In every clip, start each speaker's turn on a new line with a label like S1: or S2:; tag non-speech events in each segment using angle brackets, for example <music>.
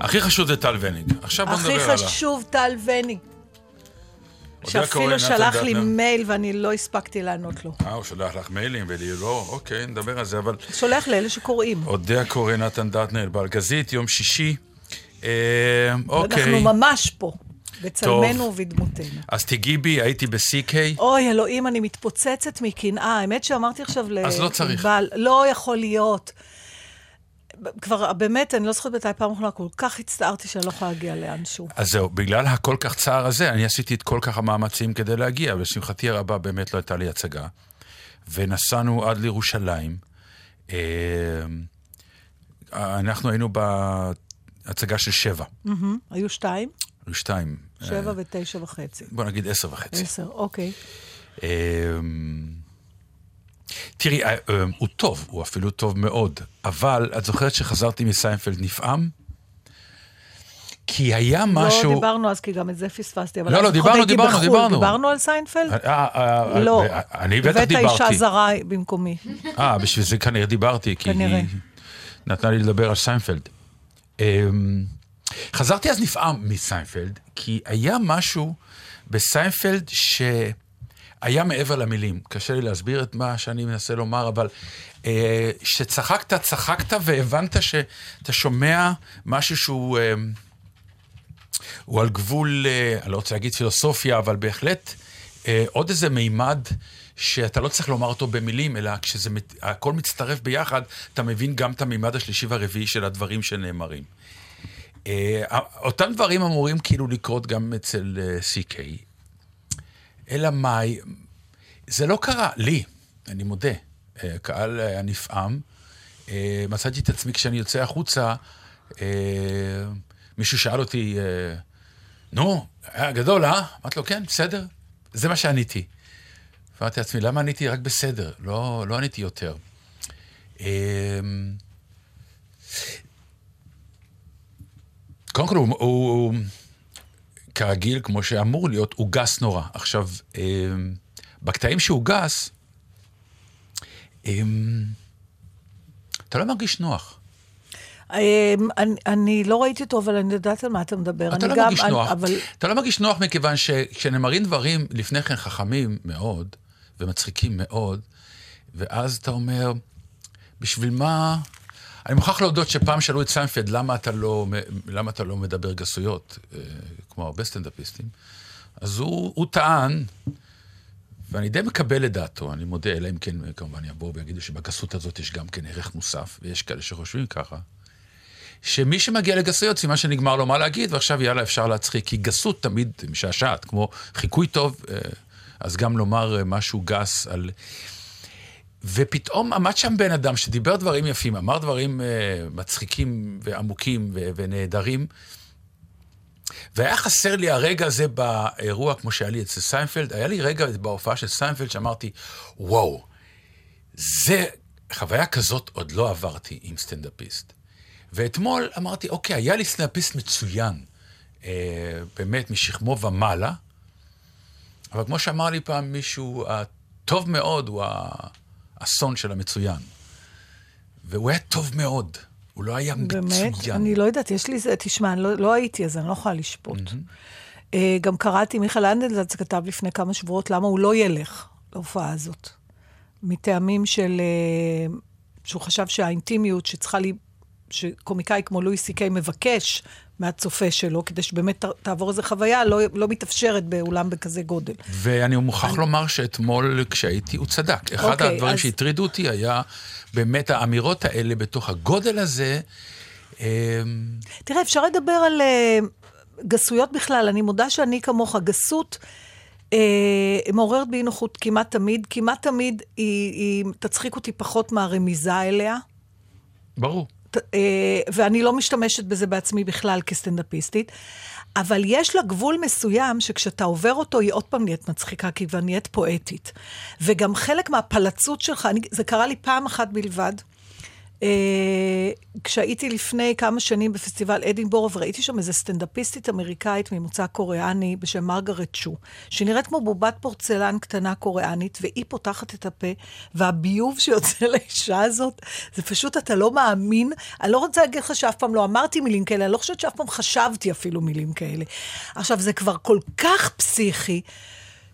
S1: הכי חשוב זה טל וניג. עכשיו בוא נדבר
S2: הכי
S1: עליו.
S2: חשוב, טל וניג. שאפילו שלח לי. מייל ואני לא הספקתי לענות לו.
S1: אה, הוא שולח לך מיילים ולי לא, אוקיי, נדבר על זה, אבל
S2: שולח לאלה שקוראים.
S1: אודיה קורן, נתן דטנר, בארגזית, יום שישי. אה, אוקיי.
S2: אנחנו ממש פה, בצלמנו. ובדמותנו.
S1: אז תגיעי בי, הייתי ב-CK.
S2: אוי, אלוהים, אני מתפוצצת מקנאה. האמת שאמרתי עכשיו
S1: אז לא צריך.
S2: לא יכול להיות. כבר, באמת, אני לא זוכרת מתי פעם אחרונה, כל כך הצטערתי שאני לא יכולה להגיע לאנשהו.
S1: אז זהו, בגלל הכל כך צער הזה, אני עשיתי את כל כך המאמצים כדי להגיע, ולשמחתי הרבה באמת לא הייתה לי הצגה. ונסענו עד לירושלים. אה, אנחנו היינו בהצגה של שבע,
S2: היו שתיים,
S1: היו שתיים.
S2: שבע
S1: אה,
S2: ותשע וחצי.
S1: בוא נגיד עשר וחצי.
S2: עשר, אוקיי.
S1: תראי, אה, אה, הוא טוב, הוא אפילו טוב מאוד, אבל את זוכרת שחזרתי מסיינפלד נפעם? כי היה משהו...
S2: לא דיברנו אז, כי גם את זה פספסתי. אבל
S1: לא, לא, דיברנו, דיברנו,
S2: בחו"ל.
S1: דיברנו.
S2: דיברנו על סיינפלד?
S1: אה,
S2: לא.
S1: אני בטח דיברתי.
S2: הבאת אישה זרה במקומי.
S1: אה, בשביל זה כנראה דיברתי, כי. היא נתנה לי לדבר על סיינפלד. אמ, חזרתי אז נפעם מסיינפלד, כי היה משהו בסיינפלד שהיה מעבר למילים. קשה לי להסביר את מה שאני מנסה לומר, אבל אה, שצחקת, צחקת והבנת שאתה שומע משהו שהוא... אה, הוא על גבול, אה, אני לא רוצה להגיד פילוסופיה, אבל בהחלט אה, עוד איזה מימד שאתה לא צריך לומר אותו במילים, אלא כשהכל מצטרף ביחד, אתה מבין גם את המימד השלישי והרביעי של הדברים שנאמרים. אה, אותם דברים אמורים כאילו לקרות גם אצל אה, CK, אלא מאי, זה לא קרה, לי, אני מודה. אה, הקהל היה נפעם. אה, מצאתי את עצמי כשאני יוצא החוצה, אה, מישהו שאל אותי, אה, נו, היה גדול, אה? אמרתי לו, כן, בסדר. זה מה שעניתי. אמרתי לעצמי, למה עניתי רק בסדר? לא, לא עניתי יותר. אה, קודם כל, הוא, הוא, כרגיל, כמו שאמור להיות, הוא גס נורא. עכשיו, אה, בקטעים שהוא גס, אה, אתה לא מרגיש נוח.
S2: אמ, אני- אני לא ראיתי אותו, אבל אני יודעת על מה אתה מדבר.
S1: אתה לא
S2: גם-
S1: מרגיש
S2: אני-
S1: נוח.
S2: אבל
S1: אתה לא מרגיש נוח מכיוון שכשנאמרים דברים לפני כן חכמים מאוד, ומצחיקים מאוד, ואז אתה אומר, בשביל מה... אני מוכרח להודות שפעם שאלו את סיינפלד, למה לא, למה אתה לא מדבר גסויות, אה, כמו הרבה סטנדאפיסטים? אז הוא, הוא טען, ואני די מקבל את דעתו, אני מודה, אלא אם כן כמובן יבואו ויגידו שבגסות הזאת יש גם כן ערך מוסף, ויש כאלה שחושבים ככה. שמי שמגיע לגסויות, סימן שנגמר לו מה להגיד, ועכשיו יאללה, אפשר להצחיק. כי גסות תמיד משעשעת, כמו חיקוי טוב, אה, אז גם לומר אה, משהו גס על... ופתאום עמד שם בן אדם שדיבר דברים יפים, אמר דברים אה, מצחיקים ועמוקים ו- ונהדרים, והיה חסר לי הרגע הזה באירוע, כמו שהיה לי אצל סיינפלד, היה לי רגע בהופעה של סיינפלד שאמרתי, וואו, זה, חוויה כזאת עוד לא עברתי עם סטנדאפיסט. ואתמול אמרתי, אוקיי, היה לי סטנדאפיסט מצוין, אה, באמת משכמו ומעלה, אבל כמו שאמר לי פעם מישהו, הטוב מאוד הוא האסון של המצוין. והוא היה טוב מאוד, הוא לא היה
S2: באמת,
S1: מצוין.
S2: אני לא יודעת, יש לי זה, תשמע, אני לא, לא הייתי, אז אני לא יכולה לשפוט. אה, גם קראתי, מיכאל אנדלזץ כתב לפני כמה שבועות למה הוא לא ילך להופעה הזאת. מטעמים של... אה, שהוא חשב שהאינטימיות שצריכה לי... שקומיקאי כמו לואי סי קיי מבקש מהצופה שלו, כדי שבאמת תעבור איזו חוויה, לא, לא מתאפשרת באולם בכזה גודל.
S1: ואני מוכרח לומר שאתמול כשהייתי, הוא צדק. אחד
S2: אוקיי,
S1: הדברים
S2: אז-
S1: שהטרידו אותי היה באמת האמירות האלה בתוך הגודל הזה. אה,
S2: תראה, אפשר לדבר על uh, גסויות בכלל. אני מודה שאני כמוך, גסות uh, מעוררת באי נוחות כמעט תמיד. כמעט תמיד היא, היא תצחיק אותי פחות מהרמיזה אליה.
S1: ברור.
S2: אה, ואני לא משתמשת בזה בעצמי בכלל כסטנדאפיסטית, אבל יש לה גבול מסוים שכשאתה עובר אותו, היא עוד פעם נהיית מצחיקה, כי היא כבר נהיית פואטית. וגם חלק מהפלצות שלך, אני, זה קרה לי פעם אחת בלבד, כשהייתי לפני כמה שנים בפסטיבל אדינבורו, וראיתי שם איזה סטנדאפיסטית אמריקאית ממוצא קוריאני בשם מרגרט שו, שנראית כמו בובת פורצלן קטנה קוריאנית, והיא פותחת את הפה, והביוב שיוצא <laughs> לאישה הזאת, זה פשוט, אתה לא מאמין. אני לא רוצה להגיד לך שאף פעם לא אמרתי מילים כאלה, אני לא חושבת שאף פעם חשבתי אפילו מילים כאלה. עכשיו, זה כבר כל כך פסיכי.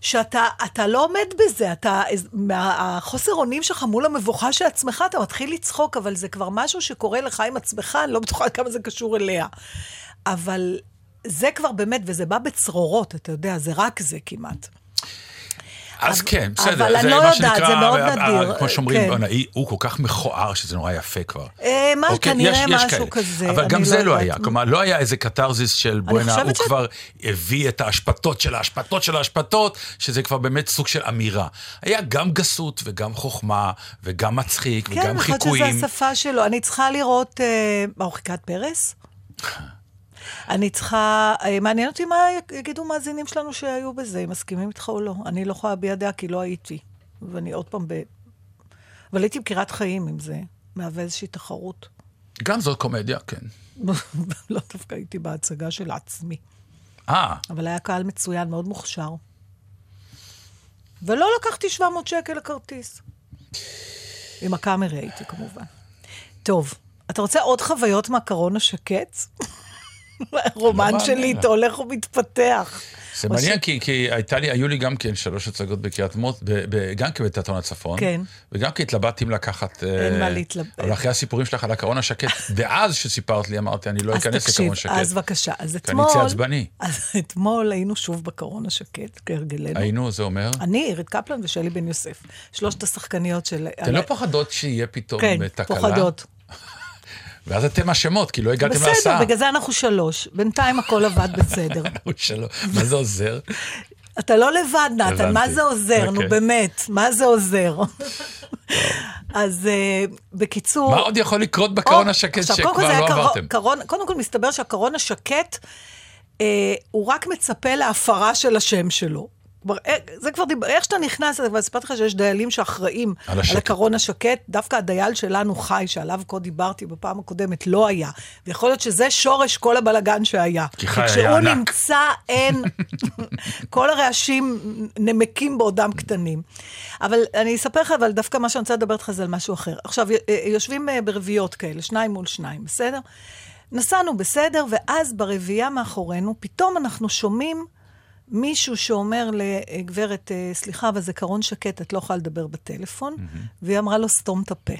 S2: שאתה אתה לא עומד בזה, אתה, מהחוסר אונים שלך מול המבוכה של עצמך, אתה מתחיל לצחוק, אבל זה כבר משהו שקורה לך עם עצמך, אני לא בטוחה כמה זה קשור אליה. אבל זה כבר באמת, וזה בא בצרורות, אתה יודע, זה רק זה כמעט.
S1: אז כן, בסדר.
S2: אבל אני לא יודעת, זה מאוד נדיר.
S1: כמו שאומרים, כן. הוא כל כך מכוער שזה נורא יפה כבר.
S2: אה, מה, אוקיי, כנראה משהו כזה.
S1: אבל גם זה לא, לא היה. כלומר, לא היה איזה קתרזיס של בואנה, הוא כבר הביא את האשפתות של האשפתות של האשפתות, שזה כבר באמת סוג של אמירה. היה גם גסות וגם חוכמה, וגם מצחיק, וגם חיקויים. כן, אני
S2: חושבת שזו השפה שלו. אני צריכה לראות, אה, מה, הוא חיכה את פרס? אני צריכה, אה, מעניין אותי מה יגידו מאזינים שלנו שהיו בזה, אם מסכימים איתך או לא. אני לא יכולה להביע דעה כי לא הייתי. ואני עוד פעם ב... אבל הייתי בקירת חיים אם זה מהווה איזושהי תחרות.
S1: גם זאת קומדיה, כן. <laughs>
S2: לא דווקא הייתי בהצגה של עצמי.
S1: אה.
S2: אבל היה קהל מצוין, מאוד מוכשר. ולא לקחתי 700 שקל לכרטיס. עם הקאמרי הייתי, כמובן. טוב, אתה רוצה עוד חוויות מהקרון השקט? <laughs> הרומן לא שלי איתו הולך ומתפתח.
S1: זה מעניין, כי, כי הייתה לי, היו לי גם כן שלוש הצגות בקריית מות, גם כן בתיאטרון הצפון.
S2: כן.
S1: וגם כן התלבטתי אם לקחת...
S2: אין מה להתלבט.
S1: אבל אחרי הסיפורים שלך על הקרון השקט, <laughs> ואז שסיפרת לי, אמרתי, אני לא אכנס לקרון השקט.
S2: אז בבקשה, אז אתמול...
S1: כי אני אצא עצבני.
S2: אז אתמול היינו שוב בקרון השקט, כהרגלנו.
S1: היינו, זה אומר?
S2: אני, עירית קפלן ושלי בן יוסף. שלושת השחקניות של...
S1: אתן לא פחדות שיהיה פתאום
S2: כן,
S1: תקלה?
S2: כן, פוחדות.
S1: ואז אתם אשמות, כי לא הגעתם
S2: בסדר,
S1: להסעה.
S2: בסדר, בגלל זה אנחנו שלוש. בינתיים הכל עבד בסדר. <laughs>
S1: אנחנו שלוש. מה זה עוזר?
S2: אתה לא לבד, נתן, מה זה עוזר? נו, אוקיי. באמת, מה זה עוזר? אז uh, בקיצור...
S1: מה עוד יכול לקרות בקרון השקט שכבר לא עברתם?
S2: קודם כל, מסתבר שהקרון השקט, uh, הוא רק מצפה להפרה של השם שלו. כבר, זה כבר דיבר, איך שאתה נכנס, כבר סיפרתי לך שיש דיילים שאחראים על, על הקרון השקט. דווקא הדייל שלנו חי, שעליו כה דיברתי בפעם הקודמת, לא היה. ויכול להיות שזה שורש כל הבלגן שהיה.
S1: כי חי היה
S2: ענק. כשהוא נמצא, אין... <laughs> כל הרעשים נמקים בעודם קטנים. אבל אני אספר לך, אבל דווקא מה שאני רוצה לדבר איתך זה על משהו אחר. עכשיו, אה, יושבים אה, ברביעיות כאלה, שניים מול שניים, בסדר? נסענו בסדר, ואז ברביעייה מאחורינו, פתאום אנחנו שומעים מישהו שאומר לגברת, אה, סליחה, אבל זה קרון שקט, את לא יכולה לדבר בטלפון, mm-hmm. והיא אמרה לו, סתום את הפה.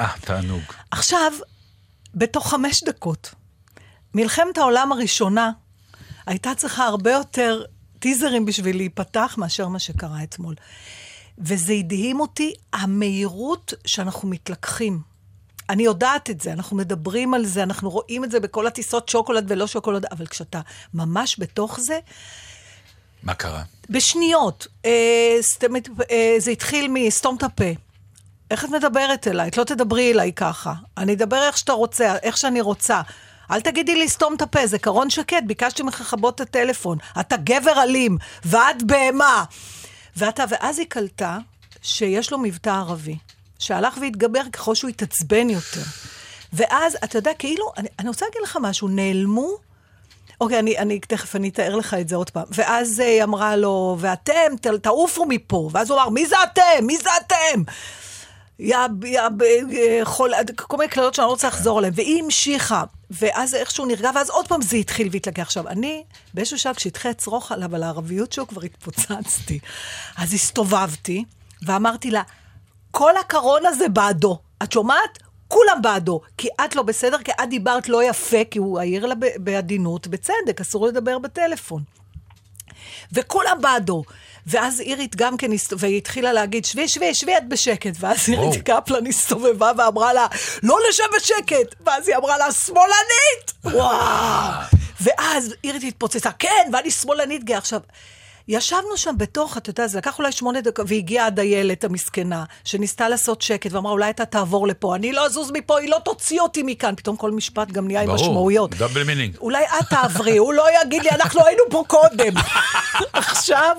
S1: אה, תענוג.
S2: עכשיו, בתוך חמש דקות, מלחמת העולם הראשונה הייתה צריכה הרבה יותר טיזרים בשביל להיפתח מאשר מה שקרה אתמול. וזה הדהים אותי, המהירות שאנחנו מתלקחים. אני יודעת את זה, אנחנו מדברים על זה, אנחנו רואים את זה בכל הטיסות שוקולד ולא שוקולד, אבל כשאתה ממש בתוך זה,
S1: מה קרה?
S2: בשניות. אה, סתם, אה, זה התחיל מסתום את הפה. איך את מדברת אליי? את לא תדברי אליי ככה. אני אדבר איך שאתה רוצה, איך שאני רוצה. אל תגידי לי סתום את הפה, זה קרון שקט, ביקשתי ממך לכבות את הטלפון. אתה גבר אלים, ואת בהמה. ואתה, ואז היא קלטה שיש לו מבטא ערבי, שהלך והתגבר ככל שהוא התעצבן יותר. ואז, אתה יודע, כאילו, אני, אני רוצה להגיד לך משהו, נעלמו אוקיי, אני, אני תכף אני אתאר לך את זה עוד פעם. ואז היא אמרה לו, ואתם, ת, תעופו מפה. ואז הוא אמר, מי זה אתם? מי זה אתם? יא, יא, חול, כל מיני קללות שאני לא רוצה לחזור עליהן. והיא המשיכה, ואז איכשהו נרגע, ואז עוד פעם זה התחיל והתלקח. עכשיו, אני, באיזשהו שלב, כשהתחיל לצרוך עליו, על הערביות שלו, כבר התפוצצתי. אז הסתובבתי, ואמרתי לה, כל הקרון הזה בעדו. את שומעת? כולם בעדו, כי את לא בסדר, כי את דיברת לא יפה, כי הוא העיר לה בעדינות, בצדק, אסור לדבר בטלפון. וכולם בעדו. ואז אירית גם כן, והיא התחילה להגיד, שבי, שבי, שבי את בשקט. ואז אירית קפלן הסתובבה ואמרה לה, לא לשב בשקט. ואז היא אמרה לה, שמאלנית! וואו! ואז אירית התפוצצה, כן, ואני שמאלנית גאה. עכשיו, ישבנו שם בתוך, אתה יודע, זה לקח אולי שמונה דקות, והגיעה הדיילת המסכנה, שניסתה לעשות שקט, ואמרה, אולי אתה תעבור לפה, אני לא אזוז מפה, היא לא תוציא אותי מכאן. פתאום כל משפט גם נהיה עם משמעויות.
S1: ברור, double meaning.
S2: אולי את תעברי, הוא לא יגיד לי, אנחנו היינו פה קודם. <laughs> עכשיו...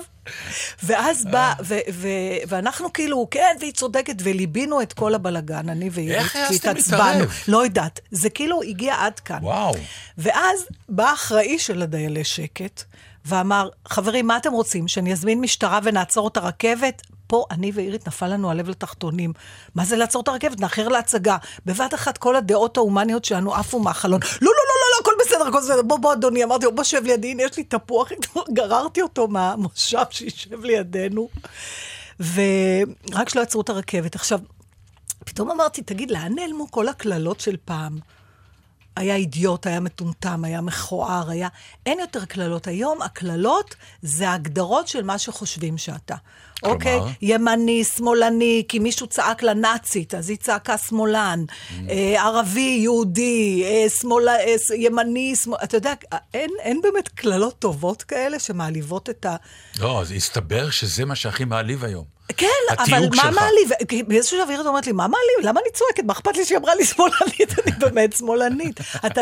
S2: ואז בא, ו- ו- ואנחנו כאילו, כן, והיא צודקת, וליבינו את כל הבלגן, אני
S1: איך העזתם להתערב?
S2: לא יודעת. זה כאילו הגיע עד כאן.
S1: וואו.
S2: ואז בא האחראי של הדיילי שקט, ואמר, חברים, מה אתם רוצים? שאני אזמין משטרה ונעצור את הרכבת? פה אני ואירית נפל לנו הלב לתחתונים. מה זה לעצור את הרכבת? נאחר להצגה. בבת אחת כל הדעות ההומניות שלנו עפו מהחלון. לא, לא, לא, לא, לא, הכל בסדר, הכל בסדר. בוא, בוא, אדוני. אמרתי לו, בוא שב לידי, הנה יש לי תפוח. <laughs> גררתי אותו מהמושב שישב לידינו. ורק שלא עצרו את הרכבת. עכשיו, פתאום אמרתי, תגיד, לאן נעלמו כל הקללות של פעם? היה אידיוט, היה מטומטם, היה מכוער, היה... אין יותר קללות. היום הקללות זה ההגדרות של מה שחושבים שאתה.
S1: כלומר?
S2: אוקיי? ימני, שמאלני, כי מישהו צעק לה נאצית, אז היא צעקה שמאלן. אה, ערבי, יהודי, אה, שמאל... אה, ימני, שמאל... אתה יודע, אין, אין באמת קללות טובות כאלה שמעליבות את ה...
S1: לא, אז הסתבר שזה מה שהכי מעליב היום.
S2: כן, אבל מה. מעליב? באיזשהו שלב עירית אומרת לי, מה מעליב? למה אני צועקת? מה אכפת לי שהיא אמרה לי שמאלנית? אני באמת שמאלנית. <laughs> אתה...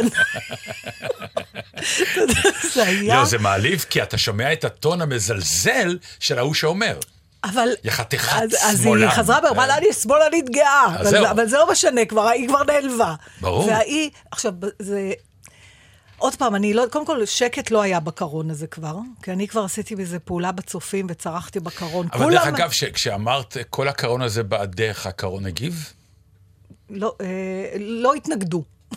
S2: זה היה...
S1: לא, זה מעליב כי אתה שומע את הטון המזלזל של ההוא שאומר.
S2: אבל...
S1: יא חתיכת
S2: אז. היא חזרה ואמרה לה, אני שמאלנית גאה. אבל זה לא משנה, כבר, היא כבר נעלבה.
S1: ברור.
S2: והיא, עכשיו, זה... עוד פעם, אני לא, קודם כל, שקט לא היה בקרון הזה כבר, כי אני כבר עשיתי בזה פעולה בצופים וצרחתי בקרון.
S1: אבל דרך אגב, ש- כשאמרת כל הקרון הזה בעדך, הקרון הגיב?
S2: לא, אה, לא התנגדו. <laughs>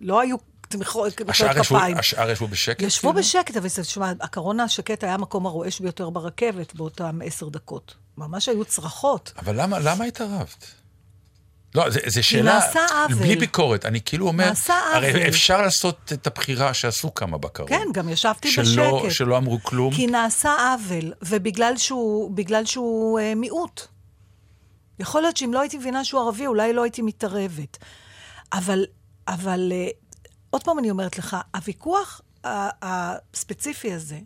S2: לא היו תמיכות כפיים.
S1: השאר ישבו בשקט?
S2: ישבו
S1: כאילו?
S2: בשקט, אבל תשמע, הקרון השקט היה המקום הרועש ביותר ברכבת באותם עשר דקות. ממש היו צרחות.
S1: אבל למה, למה התערבת? לא, זו שאלה,
S2: נעשה עוול.
S1: בלי ביקורת, אני כאילו אומר,
S2: נעשה עוול.
S1: הרי אפשר לעשות את הבחירה שעשו כמה בקרון.
S2: כן, גם ישבתי
S1: שלא,
S2: בשקט.
S1: שלא אמרו כלום.
S2: כי נעשה עוול, ובגלל שהוא, שהוא אה, מיעוט. יכול להיות שאם לא הייתי מבינה שהוא ערבי, אולי לא הייתי מתערבת. אבל, אבל אה, עוד פעם אני אומרת לך, הוויכוח הספציפי הזה,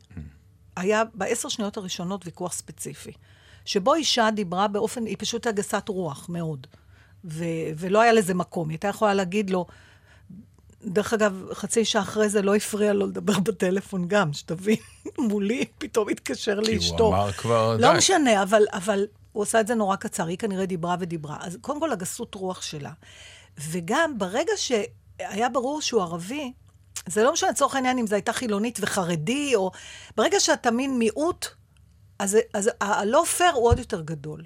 S2: היה בעשר שניות הראשונות ויכוח ספציפי, שבו אישה דיברה באופן, היא פשוט הייתה גסת רוח מאוד, ו, ולא היה לזה מקום. היא הייתה יכולה להגיד לו, דרך אגב, חצי שעה אחרי זה לא הפריע לו לדבר בטלפון גם, שתבין, <laughs> מולי פתאום התקשר
S1: כי
S2: לאשתו.
S1: הוא אמר כבר,
S2: לא
S1: די.
S2: משנה, אבל, אבל הוא עשה את זה נורא קצר, היא כנראה דיברה ודיברה. אז קודם כל, הגסות רוח שלה. וגם ברגע שהיה ברור שהוא ערבי, זה לא משנה לצורך העניין אם זו הייתה חילונית וחרדי, או... ברגע שאתה מין מיעוט, אז, אז הלא פייר הוא עוד יותר גדול.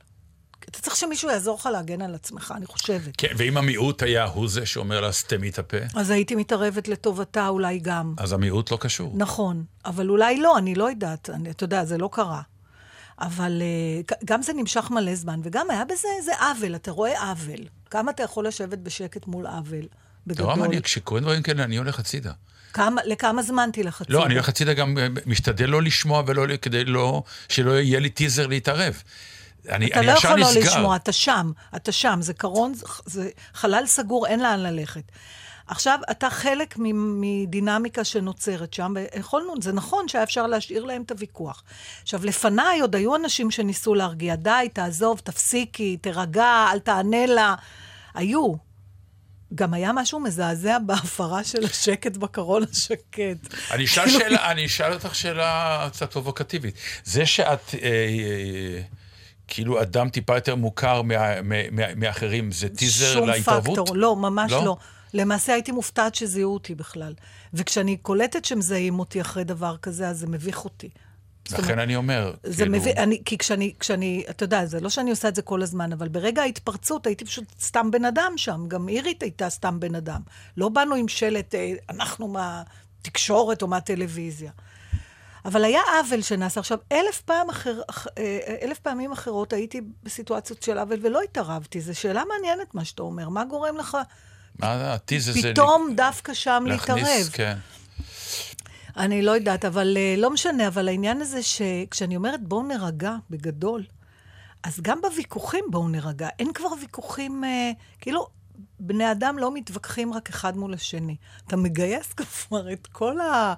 S2: אתה צריך שמישהו יעזור לך להגן על עצמך, אני חושבת.
S1: כן, ואם המיעוט היה הוא זה שאומר לה, סתמי את הפה,
S2: אז הייתי מתערבת לטובתה אולי גם.
S1: אז המיעוט לא קשור.
S2: נכון, אבל אולי לא, אני לא יודעת. אני, אתה יודע, זה לא קרה. אבל uh, גם זה נמשך מלא זמן, וגם היה בזה איזה עוול, אתה רואה עוול. כמה אתה יכול לשבת בשקט מול עוול? בגדול.
S1: נורא מעניין, כשקורים דברים כאלה, אני הולך הצידה.
S2: כמה, לכמה זמן תלך הצידה?
S1: לא, אני הולך הצידה גם, אה, משתדל לא לשמוע ולא, כדי לא, שלא יהיה לי טיזר להתערב. אני,
S2: אתה
S1: אני
S2: לא יכול לא. לשמוע, אתה שם, אתה שם, זה קרון, זה, חלל סגור, אין לאן ללכת. עכשיו, אתה חלק מדינמיקה שנוצרת שם, ויכולנו, זה נכון שהיה אפשר להשאיר להם את הוויכוח. עכשיו, לפניי עוד היו אנשים שניסו להרגיע, די, תעזוב, תפסיקי, תירגע, אל תענה לה. היו. גם היה משהו מזעזע בהפרה של השקט בקרון השקט.
S1: אני אשאל
S2: כאילו-
S1: שאלה, אני אשאל אותך שאלה קצת פרובוקטיבית. זה שאת אה, אה, כאילו אדם טיפה יותר מוכר מה, מה, מה, מאחרים, זה טיזר
S2: שום
S1: להתערבות?
S2: פקטור, לא, ממש
S1: לא?
S2: לא? למעשה הייתי מופתעת שזיהו אותי בכלל. וכשאני קולטת שמזהים אותי אחרי דבר כזה, אז זה מביך אותי.
S1: לכן
S2: אומרת,
S1: אני אומר,
S2: זה
S1: כאילו,
S2: מביא, אני, כי כשאני, כשאני, אתה יודע, זה לא שאני עושה את זה כל הזמן, אבל ברגע ההתפרצות הייתי פשוט סתם בן אדם שם. גם אירית הייתה סתם בן אדם. לא באנו עם שלט, אה, אנחנו מהתקשורת או מהטלוויזיה. אבל היה עוול שנעשה. עכשיו, אלף, פעם אחר, אח- אה, אלף פעמים אחרות הייתי בסיטואציות של עוול ולא התערבתי. זו שאלה מעניינת מה שאתה אומר. מה גורם לך
S1: מה הטיזר זה?
S2: פתאום דווקא שם
S1: להכניס,
S2: להתערב?
S1: כן.
S2: אני לא יודעת, אבל uh, לא משנה, אבל העניין הזה שכשאני אומרת בואו נרגע, בגדול, אז גם בוויכוחים בואו נרגע. אין כבר ויכוחים, כאילו, בני אדם לא מתווכחים רק אחד מול השני. אתה מגייס כבר את כל ה...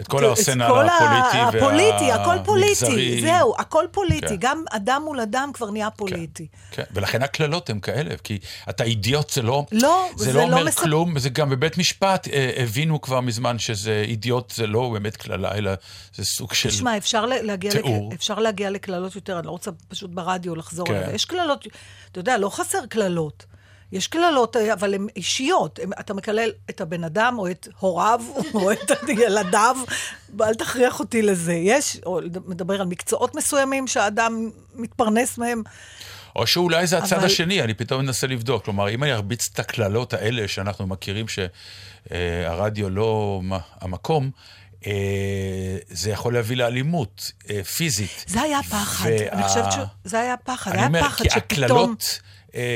S1: את כל הארסנל
S2: את כל
S1: הפוליטי
S2: הפוליטי, הכל פוליטי,
S1: והמגזרי.
S2: זהו, הכל פוליטי.
S1: כן.
S2: גם אדם מול אדם כבר נהיה פוליטי.
S1: כן, ולכן הקללות הן כאלה, כי אתה אידיוט זה לא,
S2: לא,
S1: זה
S2: זה
S1: לא
S2: לא
S1: אומר
S2: מספ-
S1: כלום, וזה גם בבית משפט אה, הבינו כבר מזמן שזה אידיוט, זה לא באמת קללה, אלא זה סוג של...
S2: תשמע, אפשר להגיע. לק... אפשר להגיע לקללות יותר, אני לא רוצה פשוט ברדיו לחזור
S1: כן.
S2: עליו. יש קללות, אתה יודע, לא חסר קללות. יש קללות, אבל הן אישיות. הם, אתה מקלל את הבן אדם, או את הוריו, <laughs> או את ילדיו, אל תכריח אותי לזה. יש, או מדבר על מקצועות מסוימים שהאדם מתפרנס מהם.
S1: או שאולי זה הצד
S2: אבל-
S1: השני, אני פתאום מנסה לבדוק. כלומר, אם אני ארביץ את הקללות האלה שאנחנו מכירים שהרדיו לא המקום, אה, זה יכול להביא לאלימות אה, פיזית.
S2: זה היה פחד.
S1: וה-
S2: אני חושבת שזה היה פחד.
S1: אני
S2: היה
S1: אומר,
S2: פחד
S1: כי
S2: שפתאום...
S1: הקללות אה,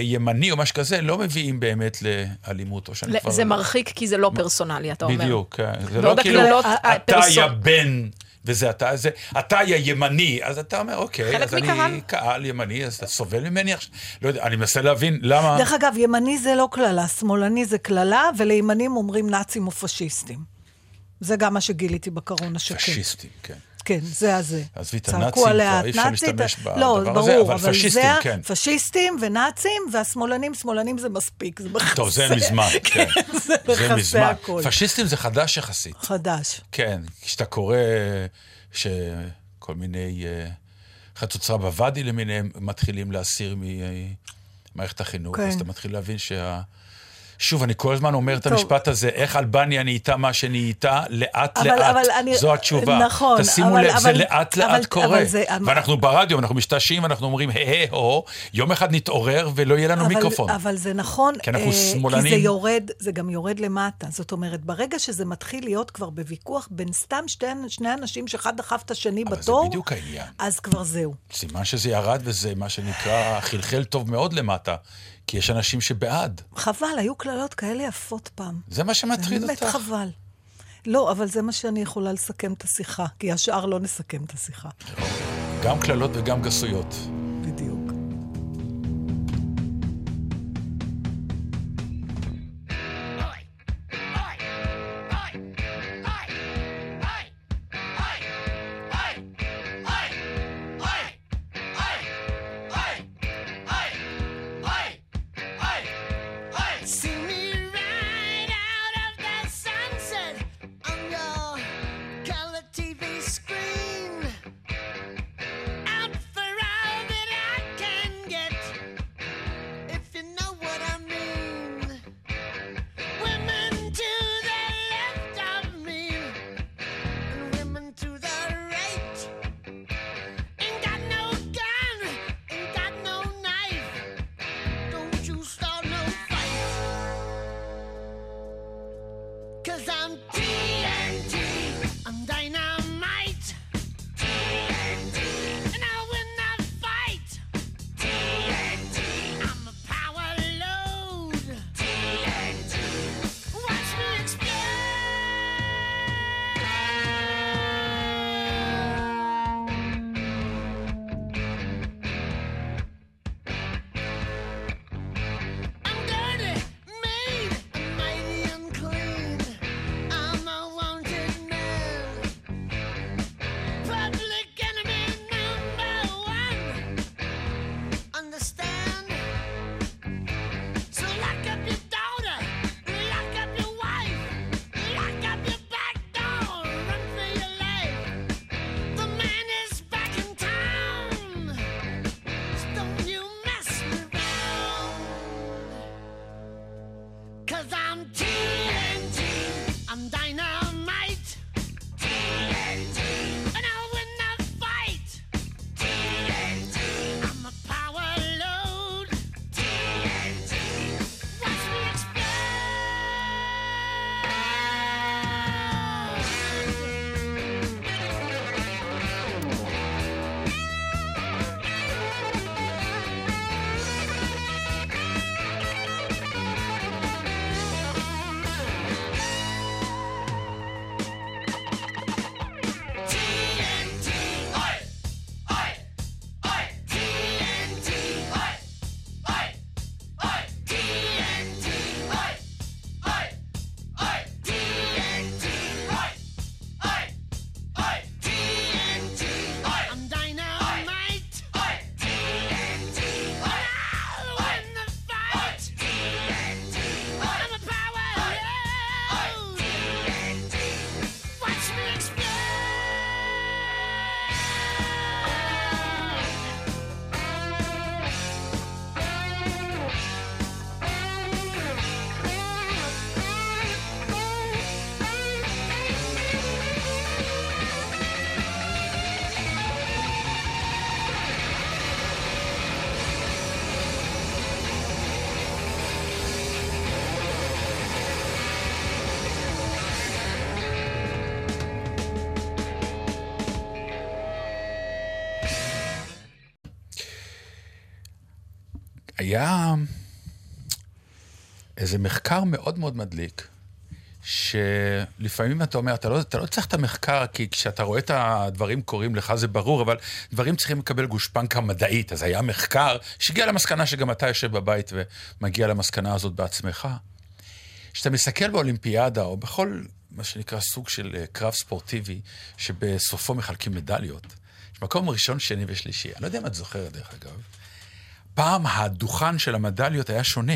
S1: ימני או משהו כזה לא מביאים באמת לאלימות, או שאני כבר...
S3: זה מרחיק כי זה לא פרסונלי, אתה אומר.
S1: בדיוק, כן. זה לא כאילו, אתה יא בן, וזה אתה, זה, אתה יא ימני, אז אתה אומר, אוקיי, אז אני
S3: מקהל.
S1: קהל ימני, אז אתה סובל ממני עכשיו? לא יודע, אני מנסה להבין למה...
S2: דרך אגב, ימני זה לא קללה, שמאלני זה קללה, ולימנים אומרים נאצים או פשיסטים. זה גם מה שגיליתי בקרון השקט.
S1: פשיסטים, כן.
S2: כן, זה הזה.
S1: עזבי את הנאצים
S2: עליה,
S1: כבר, אי אפשר להשתמש
S2: לא,
S1: בדבר
S2: ברור,
S1: הזה, אבל
S2: אבל
S1: פשיסטים,
S2: זה,
S1: כן.
S2: פשיסטים ונאצים, והשמאלנים, שמאלנים זה מספיק, זה מכסה.
S1: טוב, זה מזמן, <laughs> כן.
S2: זה מכסה
S1: מזמן.
S2: הכל.
S1: פשיסטים זה חדש יחסית.
S2: חדש.
S1: כן, כשאתה קורא שכל מיני אה, חצוצרה בוואדי למיניהם מתחילים להסיר ממערכת החינוך,
S2: כן.
S1: אז אתה מתחיל להבין שה... שוב, אני כל הזמן אומר את
S2: טוב.
S1: המשפט הזה, איך אלבניה נהייתה מה שנהייתה, לאט
S2: אבל-
S1: לאט.
S2: אבל אני-
S1: זו התשובה.
S2: נכון,
S1: תשימו
S2: אבל-
S1: לב, זה
S2: אבל-
S1: לאט
S2: אבל-
S1: לאט קורה.
S2: אבל זה-
S1: ואנחנו ברדיו, אנחנו משתעשעים, אנחנו אומרים, הא הו, יום אחד נתעורר ולא יהיה לנו
S2: אבל,
S1: מיקרופון.
S2: אבל זה נכון,
S1: כי אנחנו
S2: אה,
S1: שמאלנים.
S2: כי זה יורד, זה גם יורד למטה. זאת אומרת, ברגע שזה מתחיל להיות כבר בוויכוח בין סתם שתי, שני אנשים שאחד דחף את השני
S1: אבל זה
S2: בתור,
S1: בדיוק העניין.
S2: אז כבר זהו.
S1: סימן שזה ירד וזה מה שנקרא חלחל טוב מאוד למטה, כי יש אנשים שבעד.
S2: חבל, היו קללות כאלה יפות פעם.
S1: זה מה שמטריד
S2: באמת
S1: אותך.
S2: חבל. לא, אבל זה מה שאני יכולה לסכם את השיחה, כי השאר לא נסכם את השיחה.
S1: גם קללות וגם גסויות. היה איזה מחקר מאוד מאוד מדליק, שלפעמים אתה אומר, אתה לא, אתה לא צריך את המחקר, כי כשאתה רואה את הדברים קורים לך זה ברור, אבל דברים צריכים לקבל גושפנקה מדעית. אז היה מחקר שהגיע למסקנה שגם אתה יושב בבית ומגיע למסקנה הזאת בעצמך. כשאתה מסתכל באולימפיאדה, או בכל מה שנקרא סוג של אה, קרב ספורטיבי, שבסופו מחלקים מדליות, יש מקום ראשון, שני ושלישי. אני לא יודע אם את זוכרת, דרך אגב. פעם הדוכן של המדליות היה שונה.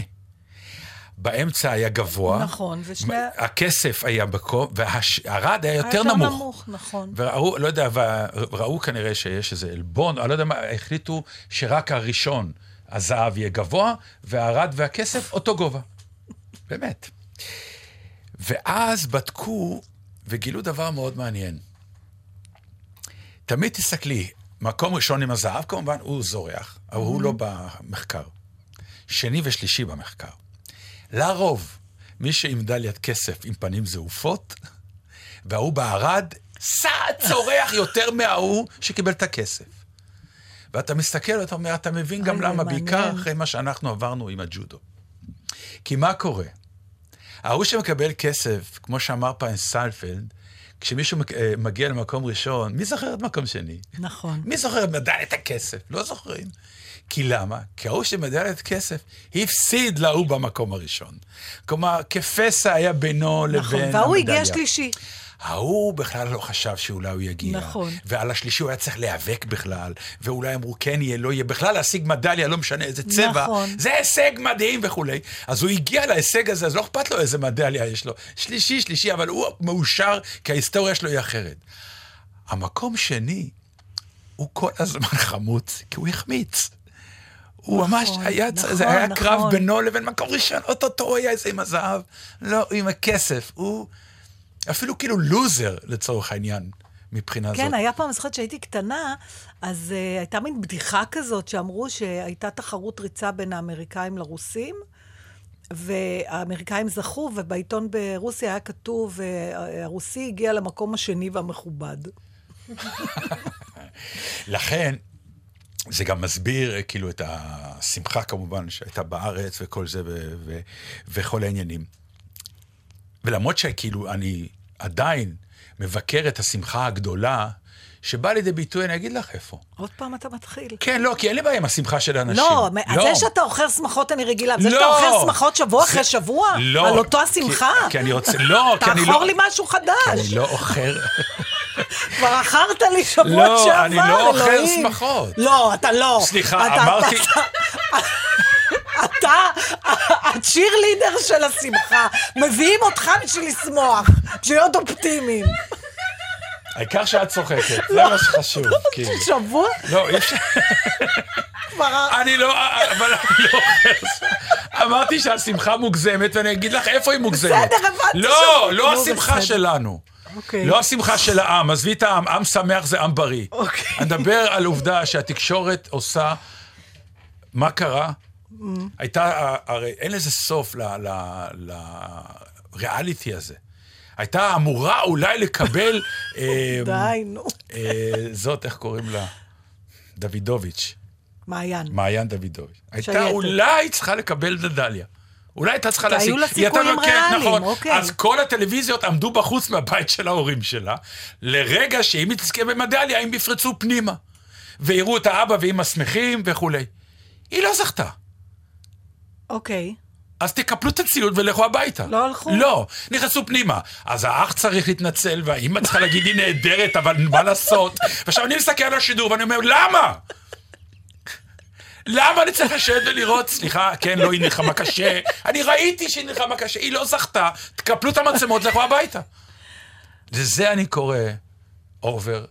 S1: באמצע היה גבוה.
S2: נכון, ושני-
S1: הכסף היה בקום, והרד היה יותר
S2: יותר
S1: נמוך.
S2: נמוך, נכון.
S1: וראו, לא יודע, וראו כנראה שיש איזה עלבון, אני לא יודע מה, החליטו שרק הראשון, הזהב יהיה גבוה, והרד והכסף אותו גובה. <laughs> באמת. ואז בדקו וגילו דבר מאוד מעניין. תמיד תסתכלי, מקום ראשון עם הזהב, כמובן, הוא זורח, אבל הוא לא במחקר. שני ושלישי במחקר. לרוב, מי שעם מדליית כסף עם פנים זעופות, וההוא בערד, סעד צורח יותר מההוא שקיבל את הכסף. ואתה מסתכל ואתה אומר, אתה מבין גם למה, בעיקר. אחרי מה שאנחנו עברנו עם הג'ודו. כי מה קורה? ההוא שמקבל כסף, כמו שאמר פעם סיינפלד, כשמישהו אה, מגיע למקום ראשון, מי זוכר את מקום שני?
S2: נכון.
S1: מי זוכר את מדליית הכסף? לא זוכרים. כי למה? כי ההוא שמדליית כסף הפסיד להוא במקום הראשון. כלומר, כפסע היה בינו לבין
S2: נכון,
S1: המדליה.
S2: והוא הגיע שלישי.
S1: ההוא בכלל לא חשב שאולי הוא יגיע.
S2: נכון.
S1: ועל השלישי הוא היה צריך להיאבק בכלל, ואולי אמרו כן יהיה, לא יהיה. בכלל להשיג מדליה, לא משנה איזה צבע,
S2: נכון.
S1: זה הישג מדהים וכולי. אז הוא הגיע להישג הזה, אז לא אכפת לו איזה מדליה יש לו. שלישי, שלישי, אבל הוא מאושר, כי ההיסטוריה שלו היא אחרת. המקום שני, הוא כל הזמן <laughs> חמוץ, כי הוא החמיץ. הוא
S2: נכון,
S1: ממש היה,
S2: נכון,
S1: זה היה
S2: נכון.
S1: קרב בינו לבין מקום ראשון, אוטוטו הוא היה איזה עם הזהב, לא, עם הכסף. הוא אפילו כאילו לוזר לצורך העניין, מבחינה זאת.
S2: כן, היה פעם, זוכרת שהייתי קטנה, אז uh, הייתה מין בדיחה כזאת שאמרו שהייתה תחרות ריצה בין האמריקאים לרוסים, והאמריקאים זכו, ובעיתון ברוסיה היה כתוב, uh, הרוסי הגיע למקום השני והמכובד. <laughs>
S1: לכן, זה גם מסביר אה, כאילו את השמחה כמובן שהייתה בארץ וכל זה ו- ו- וכל העניינים. ולמרות שכאילו אני עדיין מבקר את השמחה הגדולה, שבאה לידי ביטוי, אני אגיד לך איפה.
S2: עוד פעם אתה מתחיל.
S1: כן, לא, כי אין לי בעיה עם השמחה של האנשים.
S2: לא, לא. זה שאתה אוכל שמחות אני רגילה, זה שאתה
S1: לא.
S2: אוכל שמחות שבוע אחרי
S1: זה-
S2: שבוע,
S1: לא,
S2: על אותו
S1: כי-
S2: השמחה,
S1: כי אני רוצה, לא, <laughs> כי אני לא...
S2: תאכור לי משהו
S1: כי
S2: חדש.
S1: אני לא אוכל... <laughs>
S2: כבר אכרת לי שבוע
S1: לא,
S2: שעבר,
S1: אני לא אוכל
S2: אלוהים.
S1: שמחות.
S2: לא, אתה לא.
S1: סליחה,
S2: אתה-
S1: אמרתי- <laughs>
S2: אתה- אתה הצ'יר לידר של השמחה. מביאים אותך בשביל לשמוח, בשביל להיות אופטימיים.
S1: העיקר שאת צוחקת, זה מה שחשוב. כאילו.
S2: שבוע
S1: לא, אי אפשר... אני לא, אבל אני לא אוכל. אמרתי שהשמחה מוגזמת, ואני אגיד לך איפה היא מוגזמת.
S2: בסדר, הבנתי
S1: לא. לא השמחה. שלנו.
S2: אוקיי.
S1: לא השמחה של העם, עזבי את העם, עם שמח זה עם בריא.
S2: אוקיי.
S1: אני מדבר על עובדה שהתקשורת עושה... מה קרה? הייתה, הרי אין לזה סוף לריאליטי הזה. הייתה אמורה אולי לקבל... <laughs> אה,
S2: די, נו.
S1: אה, זאת, איך קוראים לה? דוידוביץ'.
S2: מעיין.
S1: מעיין דוידוביץ'. הייתה. אולי צריכה לקבל מדליה. אולי הייתה צריכה להשיג.
S2: היו לה סיכויים
S1: מבקרת,
S2: ריאליים,
S1: נכון.
S2: אוקיי.
S1: אז כל הטלוויזיות עמדו בחוץ מהבית של ההורים שלה, לרגע שאם היא תזכה במדליה, הם יפרצו פנימה. ויראו את האבא ואמא שמחים וכולי. היא לא זכתה.
S2: אוקיי.
S1: אז תקפלו את הציוד ולכו הביתה.
S2: לא הלכו?
S1: לא, נכנסו פנימה. אז האח צריך להתנצל, והאימא צריכה להגיד, היא נהדרת, אבל מה לעשות? ועכשיו אני מסתכל על השידור ואני אומר, למה? למה אני צריך לשבת ולראות? סליחה, כן, לא, היא נלחמה קשה. אני ראיתי שהיא נלחמה קשה, היא לא זכתה. תקפלו את המצלמות, לכו הביתה. לזה אני קורא אובר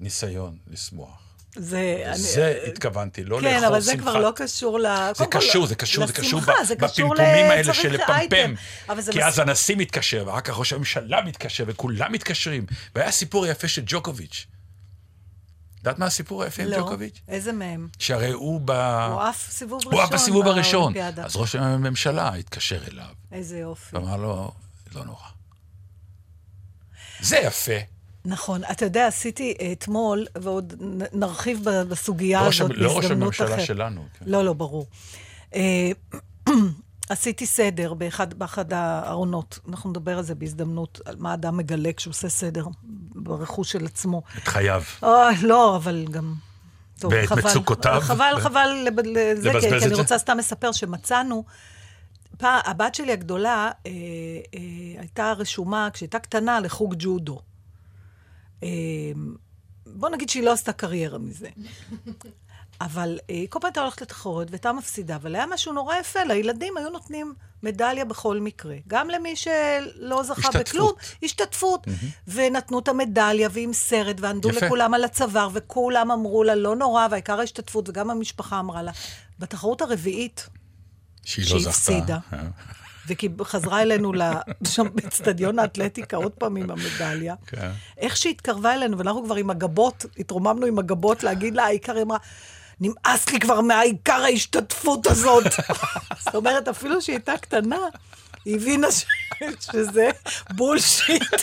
S1: ניסיון לשמוח.
S2: זה... אני-
S1: זה התכוונתי, לא לאכול
S2: כן,
S1: שמחה.
S2: אבל זה כבר לא קשור ל...
S1: זה קשור, זה קשור, זה קשור
S2: זה
S1: בפמפומים האלה של לפמפם.
S2: זה
S1: כי אז הנשיא מתקשר, ואחר כך ראש הממשלה מתקשר, וכולם מתקשרים. והיה סיפור יפה של ג'וקוביץ'. יודעת מה הסיפור היפה עם
S2: לא,
S1: ג'וקוביץ'?
S2: איזה מהם?
S1: שהרי הוא ב...
S2: הוא עף סיבוב ראשון
S1: הוא עף בסיבוב הראשון. אז ראש הממשלה התקשר אליו,
S2: איזה יופי.
S1: ואמר לו, לא נורא. זה יפה.
S2: נכון. אתה יודע, עשיתי אה, אתמול, ועוד נרחיב בסוגיה
S1: לא ראש-
S2: הזאת
S1: לא ראש
S2: בהזדמנות
S1: הממשלה
S2: אחרת.
S1: שלנו, כן.
S2: לא, לא, ברור. אה, <clears throat> עשיתי סדר באחד, באחד הארונות. אנחנו נדבר על זה בהזדמנות, על מה אדם מגלה כשהוא עושה סדר ברכוש של עצמו.
S1: את חייו.
S2: אוי, לא, אבל גם... טוב,
S1: ואת
S2: חבל.
S1: מצוקותיו.
S2: חבל, חבל, לב- לזה,
S1: לבזבז
S2: כי,
S1: את
S2: כי אני
S1: זה?
S2: רוצה סתם לספר שמצאנו, פעם, הבת שלי הגדולה אה, אה, הייתה רשומה, כשהייתה קטנה, לחוג ג'ודו. אה, בוא נגיד שהיא לא עשתה קריירה מזה. <laughs> אבל אה, היא כל פעם הייתה הולכת לתחרות והייתה מפסידה, אבל היה משהו נורא יפה, לילדים היו נותנים מדליה בכל מקרה. גם למי שלא זכה
S1: השתתפות.
S2: בכלום, השתתפות. ונתנו את המדליה ועם סרט, וענדו
S1: יפה.
S2: לכולם על הצוואר, וכולם אמרו לה, לא נורא, והעיקר ההשתתפות, וגם המשפחה אמרה לה. בתחרות הרביעית,
S1: שהיא לא זכתה.
S2: הפסידה.
S1: אה.
S2: וכי חזרה אלינו <laughs> שם באצטדיון האתלטיקה עוד פעם עם המדליה.
S1: כן.
S2: איך שהיא התקרבה אלינו, ואנחנו כבר עם הגבות, התרוממנו עם הגבות להגיד לה, העיקר, היא אמרה, נמאס לי כבר מהעיקר ההשתתפות הזאת. <laughs> זאת אומרת, אפילו שהיא הייתה קטנה, היא הבינה ש... <laughs> שזה בולשיט.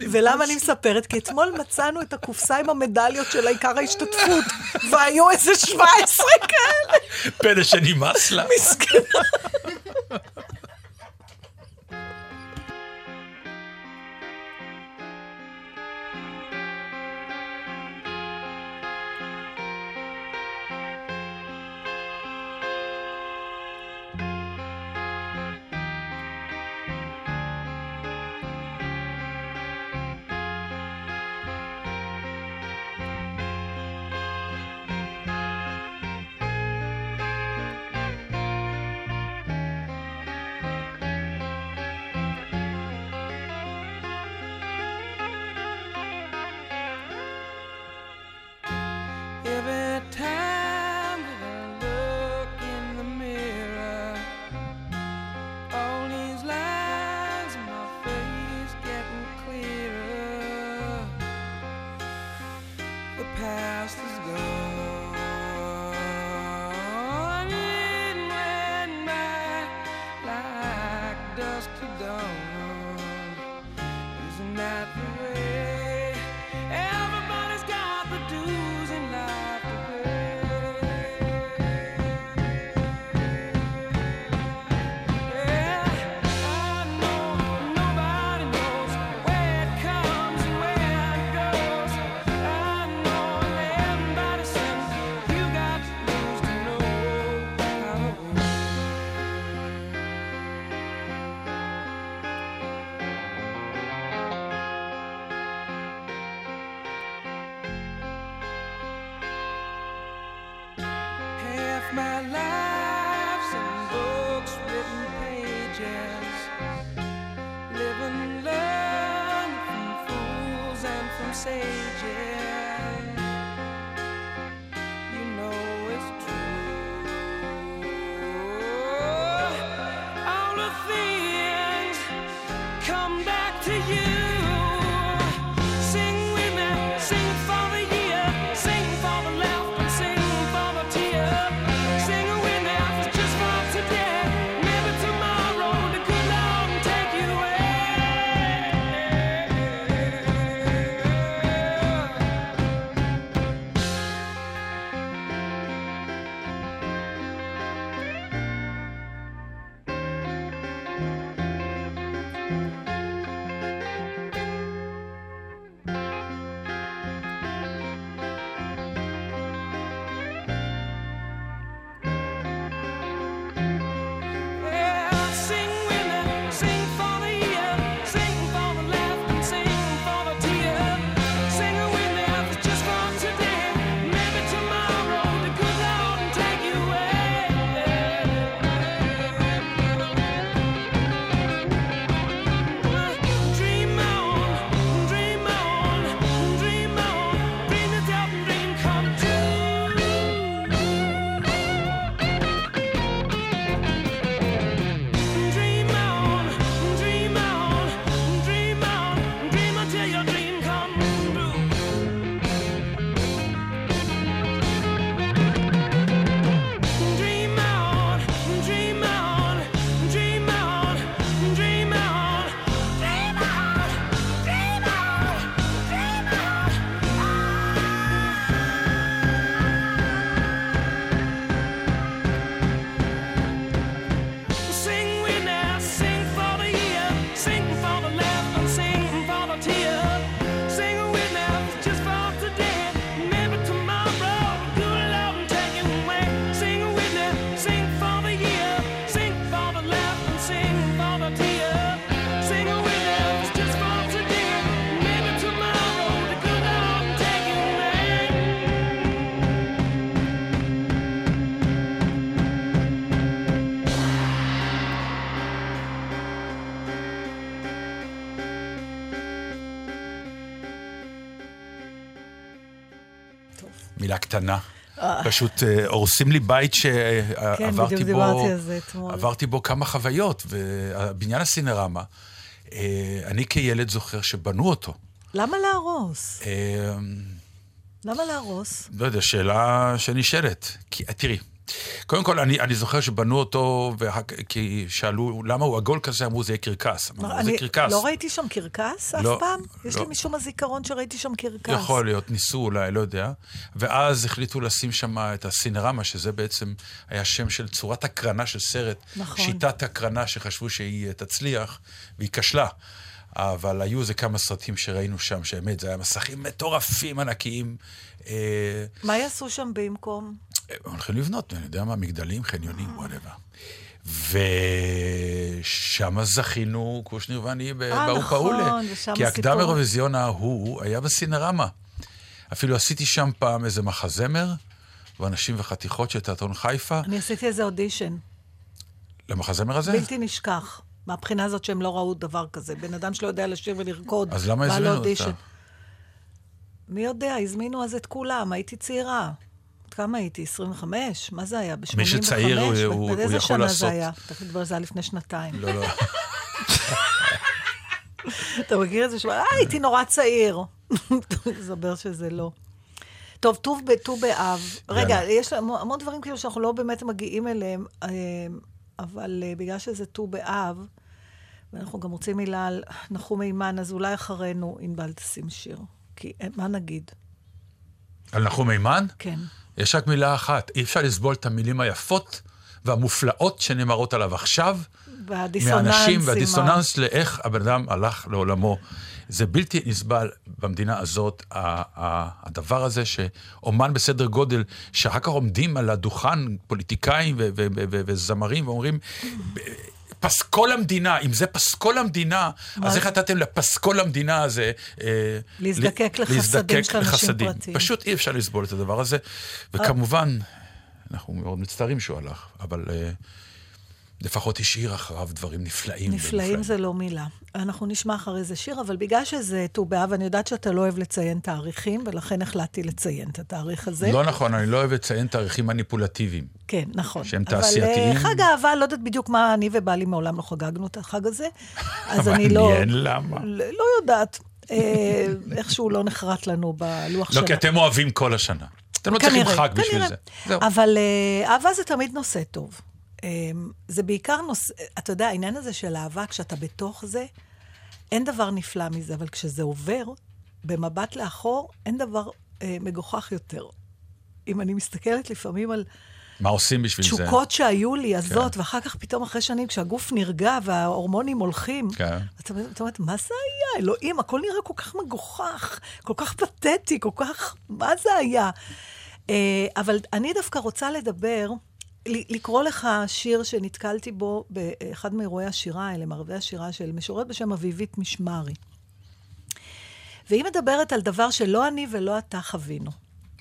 S2: ולמה אני מספרת? כי אתמול מצאנו את הקופסה עם המדליות של העיקר ההשתתפות, והיו איזה 17 כאלה.
S1: פלא שנמאס לה.
S2: מסכנה.
S1: קטנה. פשוט אה, הורסים לי בית
S2: כן,
S1: שעברתי בו,
S2: על זה אתמול.
S1: עברתי בו כמה חוויות, ובניין הסינרמה, אה, אני כילד זוכר שבנו אותו.
S2: למה להרוס?
S1: אה,
S2: למה להרוס?
S1: לא יודע, שאלה שנשאלת. כי, תראי, קודם כל, אני, אני זוכר שבנו אותו, כך- כי שאלו למה הוא עגול כזה, אמרו זה יהיה קרקס. אמרנו, זה
S2: אני
S1: קרקס.
S2: לא ראיתי שם קרקס אף
S1: לא,
S2: פעם? יש לי
S1: לא.
S2: משום הזיכרון שראיתי שם קרקס.
S1: יכול להיות, ניסו אולי, לא יודע. ואז החליטו לשים שם את הסינרמה, שזה בעצם היה שם של צורת הקרנה של סרט.
S2: נכון.
S1: שיטת הקרנה שחשבו שהיא תצליח, והיא כשלה. אבל היו איזה כמה סרטים שראינו שם, שבאמת, זה היה מסכים מטורפים ענקיים. אה,
S2: מה יעשו שם במקום?
S1: הם הולכים לבנות, אני יודע מה, מגדלים, חניונים, וואטאבר. ושם זכינו, קושניר ואני,
S2: אה,
S1: באו
S2: נכון,
S1: פאולה.
S2: ושם
S1: כי הקדם. אירוויזיון ההוא היה בסינרמה. אפילו עשיתי שם פעם איזה מחזמר, ואנשים וחתיכות של תיאטרון חיפה,
S2: אני עשיתי איזה אודישן,
S1: למחזמר הזה.
S2: בלתי נשכח. מהבחינה הזאת שהם לא ראו דבר כזה. בן אדם שלא יודע לשיר ולרקוד.
S1: אז למה הזמינו. אותה?
S2: מי יודע, הזמינו אז את כולם, הייתי צעירה. כמה הייתי? 25? מה זה היה? ב-85?
S1: מי שצעיר, הוא- הוא- הוא
S2: באיזה
S1: יכול
S2: שנה
S1: לעשות.
S2: זה היה? תכף נדבר, זה היה לפני שנתיים.
S1: לא, לא. <laughs>
S2: אתה מכיר את זה? אה, הייתי נורא צעיר. <laughs> מסתבר שזה לא. טוב, ט"ו ב- ט"ו באב. רגע. יש המון המון דברים כאילו שאנחנו לא באמת מגיעים אליהם, אה, אבל אה, בגלל שזה ט"ו באב, ואנחנו גם רוצים מילה על נחום מימן, אז אולי אחרינו ענבל תשים שיר. כי אה, מה נגיד?
S1: על נחום מימן?
S2: כן.
S1: יש רק מילה אחת, אי אפשר לסבול את המילים היפות והמופלאות שנאמרות עליו עכשיו.
S2: והדיסוננס
S1: מהאנשים והדיסוננס לאיך הבן אדם הלך לעולמו. זה בלתי נסבל במדינה הזאת, הדבר הזה שאומן בסדר גודל, שאחר כך עומדים על הדוכן פוליטיקאים וזמרים ואומרים, פסקול המדינה, אם זה פסקול המדינה, אז איך נתתם לפסקול המדינה הזה... אה,
S2: להזדקק לחסדים של אנשים. פרטיים.
S1: פשוט אי אפשר לסבול את הדבר הזה. וכמובן, אנחנו מאוד מצטערים שהוא הלך, אבל אה, לפחות השאיר אחריו דברים נפלאים.
S2: נפלאים זה לא מילה. אנחנו נשמע אחרי זה שיר, אבל בגלל שזה ט"ו באב, אני יודעת שאתה לא אוהב לציין תאריכים, ולכן החלטתי לציין את התאריך הזה.
S1: לא נכון, אני לא אוהב לציין תאריכים מניפולטיביים.
S2: כן, נכון.
S1: שהם
S2: אבל,
S1: תעשייתיים.
S2: אה, חג האהבה, לא יודעת בדיוק מה, אני ובעלי מעולם לא חגגנו את החג הזה. <laughs> אז
S1: מעניין
S2: אני לא...
S1: למה.
S2: לא לא יודעת. אה, <laughs> איכשהו לא נחרט לנו בלוח
S1: לא,
S2: שנה.
S1: כי אתם אוהבים כל השנה. אתם לא צריכים חג בשביל. זה.
S2: אבל אה, אהבה זה תמיד נושא טוב. אה, זה בעיקר נושא, אתה יודע, העניין הזה של אהבה, כשאתה בתוך זה, אין דבר נפלא מזה, אבל כשזה עובר, במבט לאחור, אין דבר אה, מגוחך יותר. אם אני מסתכלת לפעמים על
S1: מה עושים בשביל זה?
S2: תשוקות שהיו לי, עזות, ואחר כך פתאום אחרי שנים, כשהגוף נרגע וההורמונים הולכים,
S1: כן.
S2: אתה אתה אומרת, מה זה היה? אלוהים, הכל נראה כל כך מגוחך, כל כך פתטי, כל כך... מה זה היה? אה, אבל אני דווקא רוצה לדבר, לקרוא לך שיר שנתקלתי בו באחד מאירועי השירה האלה, מערבי השירה של משוררת בשם אביבית משמרי. והיא מדברת על דבר שלא אני ולא אתה חווינו.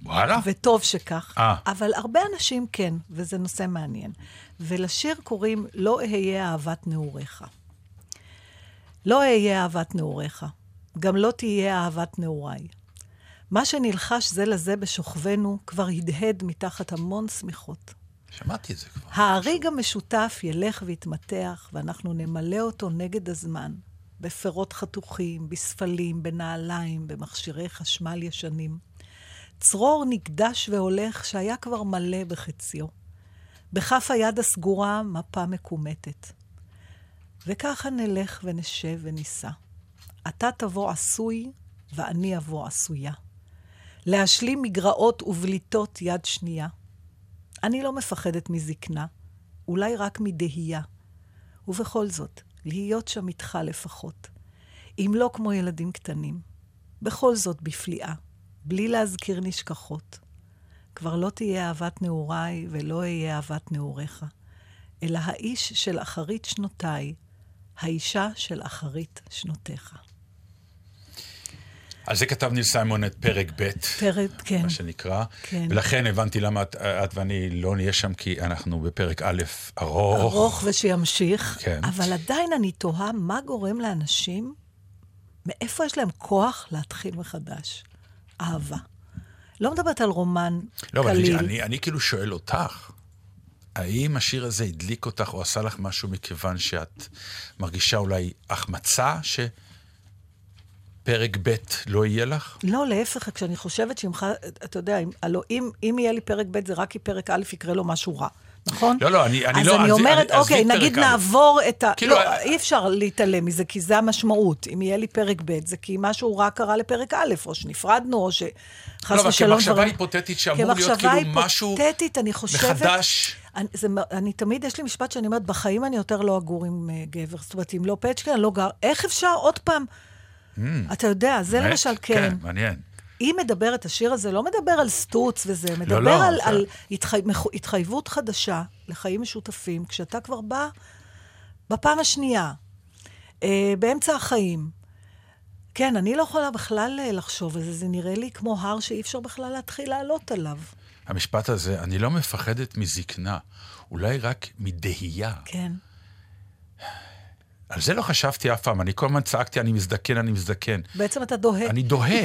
S1: וואלה?
S2: וטוב שכך.
S1: אה.
S2: אבל הרבה אנשים כן, וזה נושא מעניין. ולשיר קוראים "לא אהיה אהבת נעוריך". לא אהיה אהבת נעוריך, גם לא תהיה אהבת נעוריי. מה שנלחש זה לזה בשוכבנו כבר הדהד מתחת המון שמיכות.
S1: שמעתי את זה כבר.
S2: ההריג המשותף ילך ויתמתח, ואנחנו נמלא אותו נגד הזמן, בפירות חתוכים, בספלים, בנעליים, במכשירי חשמל ישנים. צרור נקדש והולך שהיה כבר מלא בחציו. בכף היד הסגורה מפה מקומטת. וככה נלך ונשב ונישא. אתה תבוא עשוי, ואני אבוא עשויה. להשלים מגרעות ובליטות יד שנייה. אני לא מפחדת מזקנה, אולי רק מדהייה. ובכל זאת, להיות שם איתך לפחות. אם לא כמו ילדים קטנים. בכל זאת בפליאה, בלי להזכיר נשכחות. כבר לא תהיה אהבת נעוריי ולא אהיה אהבת נעוריך, אלא האיש של אחרית שנותיי, האישה של אחרית שנותיך.
S1: על זה כתב ניל סיימון את פרק ב',
S2: פרק, כן.
S1: מה שנקרא.
S2: כן.
S1: ולכן הבנתי למה את, את ואני לא נהיה שם, כי אנחנו בפרק א' ארוך.
S2: ארוך ושימשיך,
S1: כן.
S2: אבל עדיין אני תוהה מה גורם לאנשים, מאיפה יש להם כוח להתחיל מחדש? אהבה. לא מדברת על רומן
S1: לא, אבל
S2: קליל.
S1: אני, אני, אני כאילו שואל אותך, האם השיר הזה הדליק אותך או עשה לך משהו מכיוון שאת מרגישה אולי החמצה שפרק ב' לא יהיה לך?
S2: לא, להפך, כשאני חושבת ח- אתה יודע, אם, הלוא אם, אם יהיה לי פרק ב', זה רק כי פרק א' יקרה לו משהו רע, נכון?
S1: לא, לא, אני- אני
S2: אז
S1: לא-
S2: אז אני אומרת,
S1: עזבי
S2: אוקיי,
S1: פרק
S2: נגיד
S1: א'.
S2: נעבור את ה...
S1: כאילו,
S2: לא,
S1: אה,
S2: אי אפשר להתעלם מזה, כי זה המשמעות. אם יהיה לי פרק ב', זה כי משהו רע קרה לפרק א', או שנפרדנו, או שחס
S1: לא, אבל
S2: ושלום
S1: כמחשבה
S2: דברים-
S1: היפותטית שאמור להיות
S2: כמחשבה
S1: כאילו משהו
S2: היפותטית, אני חושבת...
S1: מחדש.
S2: אני, זה, אני תמיד, יש לי משפט שאני אומרת, בחיים אני יותר לא אגור עם uh, גבר. זאת אומרת, אם לא פצ'קה, אני לא גר. איך אפשר עוד פעם? אתה יודע, זה
S1: באמת?
S2: למשל, כן.
S1: כן, מעניין.
S2: היא מדברת, השיר הזה לא מדבר על סטוץ וזה, מדבר
S1: לא,
S2: על,
S1: זה-
S2: על התחי, מחו- התחייבות חדשה לחיים משותפים, כשאתה כבר בא בפעם השנייה, אה, באמצע החיים. כן, אני לא יכולה בכלל אה, לחשוב על זה, זה נראה לי כמו הר שאי אפשר בכלל להתחיל לעלות עליו.
S1: המשפט הזה, אני לא מפחדת מזקנה, אולי רק מדהייה.
S2: כן.
S1: על זה לא חשבתי אף פעם, אני כל הזמן צעקתי, אני מזדקן, אני מזדקן.
S2: בעצם אתה דוהה.
S1: אני דוהה.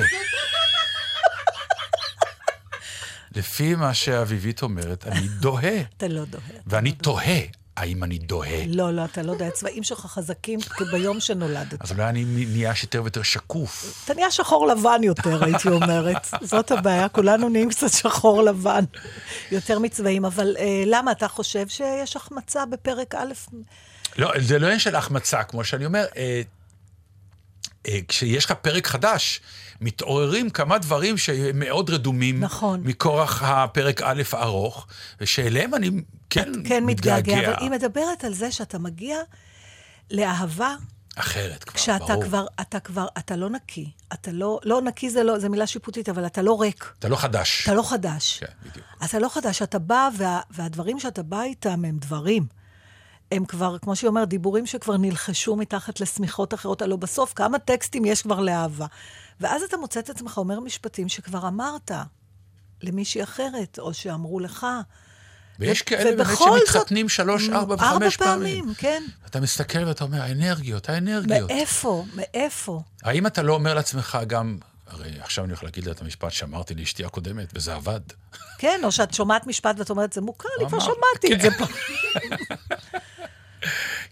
S1: לפי מה שאביבית אומרת, אני דוהה.
S2: אתה לא דוהה.
S1: ואני
S2: לא.
S1: תוהה, האם אני דוהה?
S2: לא, לא, אתה לא יודע, הצבעים שלך חזקים כביום שנולדת.
S1: אז אולי אני נהיה יותר ויותר שקוף.
S2: אתה נהיה שחור לבן יותר, הייתי אומרת. זאת הבעיה, כולנו נהיים קצת שחור לבן. יותר מצבעים. אבל אה, למה, אתה חושב שיש החמצה בפרק א'?
S1: לא, זה לא עניין של החמצה, כמו שאני אומר, אה, אה, כשיש לך פרק חדש, מתעוררים כמה דברים שהם מאוד רדומים.
S2: נכון.
S1: מכורח הפרק א' הארוך, ושאליהם אני כן,
S2: כן, מתגעגע.
S1: מתגעגע.
S2: אבל היא מדברת על זה שאתה מגיע לאהבה
S1: אחרת כבר,
S2: כשאתה
S1: ברור.
S2: כבר, אתה כבר, אתה לא נקי. אתה לא, לא נקי זה לא, זה מילה שיפוטית, אבל אתה לא ריק.
S1: אתה לא חדש.
S2: אתה לא חדש.
S1: כן, בדיוק.
S2: אתה לא חדש, אתה בא, וה, והדברים שאתה בא איתם הם דברים. הם כבר, כמו שהיא אומרת, דיבורים שכבר נלחשו מתחת לשמיכות אחרות. הלוא בסוף, כמה טקסטים יש כבר לאהבה. ואז אתה מוצא את עצמך אומר משפטים שכבר אמרת למישהי אחרת, או שאמרו לך.
S1: ויש
S2: ו-
S1: כאלה באמת שמתחתנים שלוש, ארבע וחמש
S2: ארבע
S1: פעמים.
S2: פעמים, כן.
S1: אתה מסתכל ואתה אומר, האנרגיות, האנרגיות.
S2: מאיפה? מאיפה?
S1: האם אתה לא אומר לעצמך גם, הרי עכשיו אני הולך להגיד לה את המשפט שאמרתי לאשתי הקודמת, וזה עבד.
S2: כן, או שאת שומעת משפט ואת אומרת, זה מוכר לי, כבר שמעתי את זה
S1: כן.
S2: פה.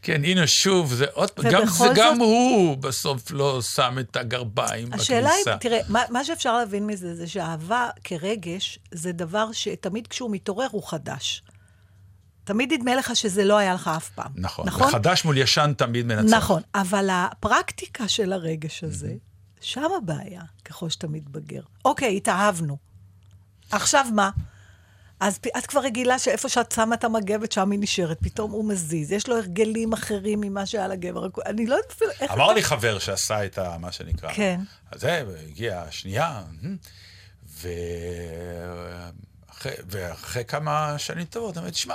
S1: כן, הנה שוב, זה עוד פעם, גם, זה, גם
S2: זאת-
S1: הוא בסוף לא שם את הגרביים
S2: השאלה
S1: בכניסה.
S2: היא, תראה, מה, מה שאפשר להבין מזה, זה שאהבה כרגש, זה דבר שתמיד כשהוא מתעורר הוא חדש. תמיד נדמה לך שזה לא היה לך אף פעם.
S1: נכון,
S2: נכון?
S1: וחדש מול ישן תמיד מנצח.
S2: נכון, אבל הפרקטיקה של הרגש הזה, שם הבעיה, ככל שאתה מתבגר. אוקיי, התאהבנו. עכשיו מה? אז את כבר רגילה שאיפה שאת שמה את המגבת, שם היא נשארת. פתאום הוא מזיז. יש לו הרגלים אחרים ממה שהיה לגבר. אני לא יודעת אפילו איך...
S1: אמר לי חבר שעשה את ה... מה שנקרא.
S2: כן.
S1: אז זה, הגיעה השנייה, ו... אחרי, ואחרי כמה שנים טובות, אמרתי, תשמע,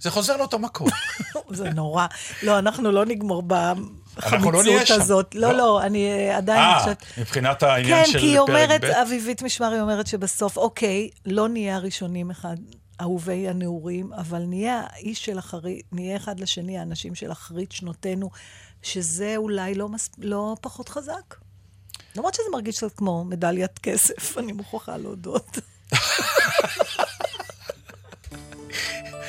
S1: זה חוזר לאותו מקום. <laughs>
S2: זה נורא. לא, אנחנו לא נגמור
S1: אנחנו לא שם.
S2: הזאת. לא,
S1: לא.
S2: לא, אני אה, עדיין
S1: אה,
S2: חושבת...
S1: מבחינת העניין
S2: כן,
S1: של
S2: כי היא
S1: פרק
S2: אומרת,
S1: ב'?
S2: אביבית משמרי אומרת שבסוף, אוקיי, לא נהיה הראשונים אחד, אהובי הנעורים, אבל נהיה האיש של אחרית, נהיה אחד לשני האנשים של אחרית שנותינו, שזה אולי לא, מס, לא פחות חזק. למרות שזה מרגיש קצת כמו מדליית כסף, אני מוכרחה להודות.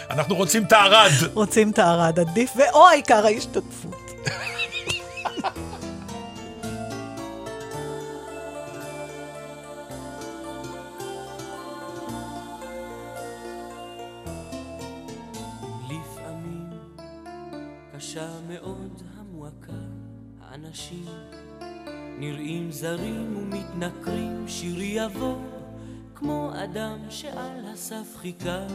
S1: אנחנו רוצים את הערד.
S2: רוצים את הארד עדיף, ואו העיקר ההשתתפות.
S4: מאוד המועקה, האנשים נראים זרים ומתנכרים, שיר יבוא כמו אדם שעל הסף חיכה,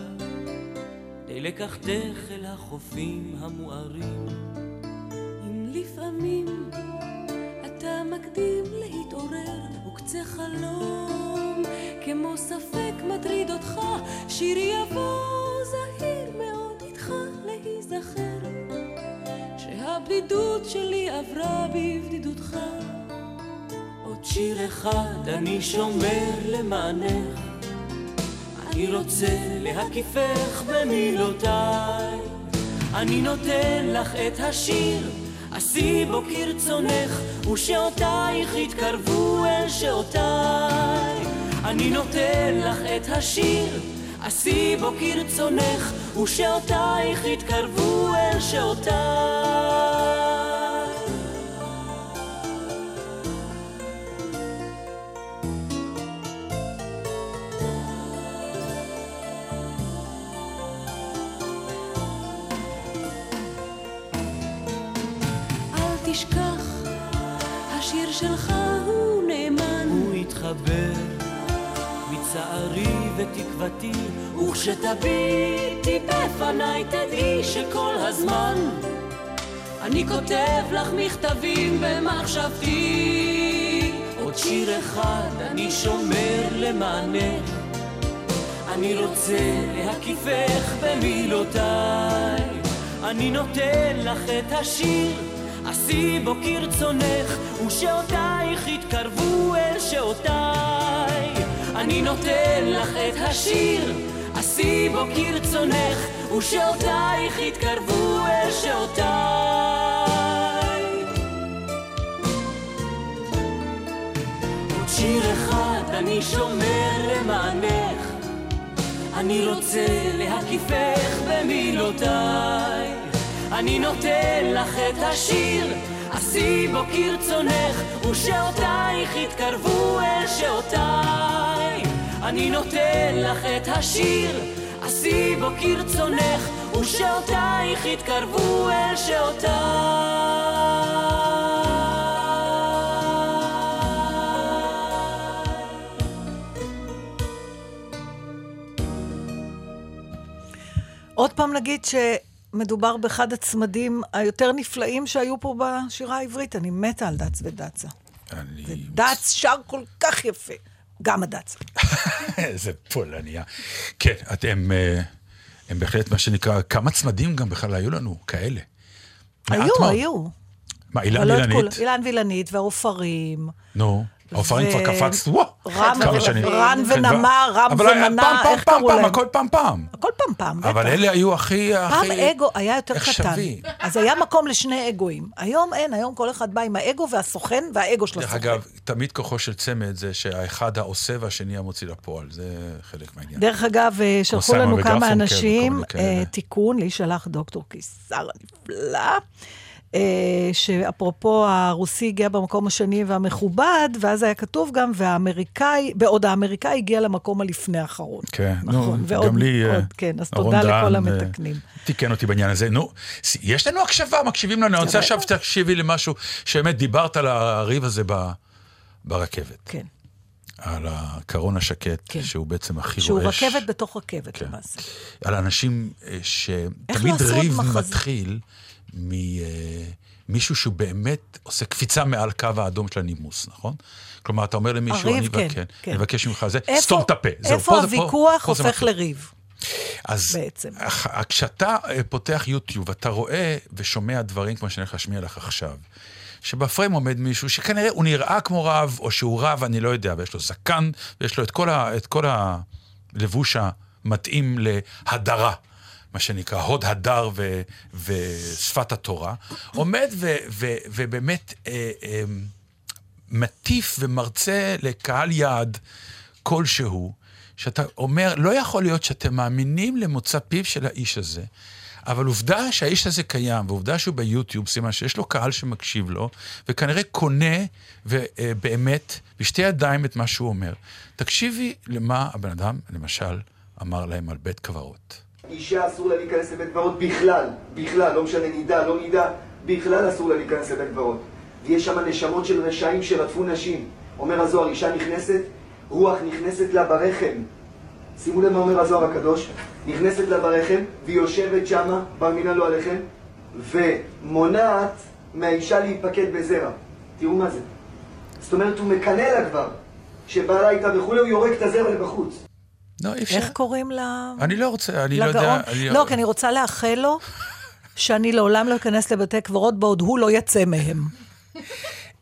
S4: די לקחתך אל החופים המוארים. אם לפעמים אתה מקדים להתעורר, וקצה חלום כמו ספק מטריד אותך, שיר יבוא זהיר מאוד איתך להיזכר, שהבדידות שלי עברה בבדידותך. עוד שיר אחד אני שומר למענך, אני רוצה להקיפך במילותיי, אני נותן לך את השיר, עשי בו כרצונך, ושעותייך יתקרבו אל שעותיי. אני נותן לך את השיר, עשי בו כרצונך, ושעותייך יתקרבו אל שעותיי. וכשתביטי בפניי תדעי שכל הזמן אני כותב לך מכתבים במחשבתי. עוד שיר אחד אני שומר למענך, אני רוצה להקיפך במילותיי. אני נותן לך את השיר, עשי בו כרצונך, ושעותייך יתקרבו אל שעותיי. אני נותן לך את השיר, עשי בו כרצונך, ושעותייך יתקרבו אל שעותיי. עוד שיר אחד אני שומר למענך, אני רוצה להקיפך במילותיי. אני נותן לך את השיר, עשי בו כרצונך, ושעותייך יתקרבו אל שעותיי. אני נותן לך את השיר, עשי בו כרצונך, ושעותייך יתקרבו אל שעותיי.
S2: עוד פעם נגיד שמדובר באחד הצמדים היותר נפלאים שהיו פה בשירה העברית. אני מתה על דץ ודצה.
S1: אני...
S2: דץ שר כל כך יפה. גם הדץ.
S1: איזה <laughs> פולניה. כן, אתם... אה, הם בהחלט, מה שנקרא, כמה צמדים גם בכלל היו לנו, כאלה.
S2: היו. היו.
S1: מה, אילן
S2: אבל לא. אילן וילנית והעופרים.
S1: נו, העופרים
S2: ו-
S1: כבר קפצת, וואו, כמה שנים.
S2: רן
S1: כן,
S2: ונמה,
S1: ו-
S2: רם ומנה,
S1: פעם, פעם,
S2: איך
S1: פעם,
S2: קראו
S1: פעם,
S2: להם?
S1: הכל פעם פעם.
S2: הכל פעם פעם, בטח.
S1: אבל אלה היו הכי...
S2: פעם
S1: הכי-
S2: אגו היה יותר קטן. אז היה מקום לשני אגואים. היום אין, היום כל אחד בא עם האגו והסוכן והאגו של
S1: דרך
S2: הסוכן.
S1: אגב, תמיד כוחו של צמד זה שהאחד העושה והשני המוציא לפועל, זה חלק מהעניין.
S2: דרך אגב, אה, שלחו לנו כמה
S1: וגרפונקל
S2: אנשים. אה, תיקון, לי שלח דוקטור קיסר הנפלא, שאפרופו הרוסי הגיע במקום השני והמכובד, ואז היה כתוב גם, והאמריקאי, בעוד האמריקאי הגיע למקום הלפני האחרון.
S1: כן, נו,
S2: נכון, ועוד,
S1: גם לי... אה,
S2: עוד, כן, אז תודה לכל
S1: דהן,
S2: המתקנים.
S1: אה, תיקן אותי בעניין הזה. נו, יש לנו הקשבה, מקשיבים לנו. אני רוצה עכשיו שתקשיבי למשהו שבאמת דיברת על הריב הזה ב- ברכבת.
S2: כן,
S1: על הקרון השקט,
S2: כן.
S1: שהוא בעצם הכי
S2: שהוא
S1: רועש.
S2: רכבת בתוך רכבת
S1: כן.
S2: למעשה.
S1: על אנשים אה, שתמיד ריב
S2: מחזה?
S1: מתחיל ממישהו שהוא באמת עושה קפיצה מעל קו האדום של הנימוס, נכון? כלומר, אתה אומר למישהו,
S2: הריב,
S1: אני
S2: כן, כן.
S1: אני מבקש ממך זה,
S2: איפה-
S1: סתום את הפה. זהו,
S2: איפה
S1: פה פה-
S2: הוויכוח
S1: פה זה
S2: הופך. לריב?
S1: אז
S2: בעצם.
S1: כשאתה אה, פותח יוטיוב, אתה רואה ושומע דברים כמו שאני הולך להשמיע לך עכשיו, שבפריים עומד מישהו שכנראה הוא נראה כמו רב, או שהוא רב, אני לא יודע, ויש לו זקן, ויש לו את כל, ה, את כל הלבוש המתאים להדרה. מה שנקרא הוד הדר ו, ושפת התורה, עומד ו, ו, ובאמת אה, אה, מטיף ומרצה לקהל יעד כלשהו, שאתה אומר, לא יכול להיות שאתם מאמינים למוצא פיו של האיש הזה, אבל עובדה שהאיש הזה קיים, ועובדה שהוא ביוטיוב, סימן שיש לו קהל שמקשיב לו, וכנראה קונה ובאמת בשתי ידיים את מה שהוא אומר. תקשיבי למה הבן אדם, למשל, אמר להם על בית קברות.
S5: אישה אסור לה להיכנס לבית קברות בכלל, בכלל, לא משנה נידה, לא נידה, בכלל אסור לה להיכנס לבית קברות. ויש שם נשמות של רשעים שרדפו נשים. אומר הזוהר, אישה נכנסת, רוח נכנסת לה ברחם. שימו לב מה אומר הזוהר הקדוש, נכנסת לה ברחם, והיא יושבת שמה, בר לא עליכם, ומונעת מהאישה להיפקד בזרע. תראו מה זה. זאת אומרת, הוא מקנא לה כבר. שבעלה איתה וכולי, הוא יורק את הזרע לבחוץ.
S1: לא, אי אפשר.
S2: איך קוראים לה...
S1: אני לא רוצה, אני לא
S2: לגאון?
S1: יודע. אני
S2: לא, כי אני רוצה לאחל לו <laughs> שאני לעולם לא אכנס לבתי קברות בעוד הוא לא יצא מהם.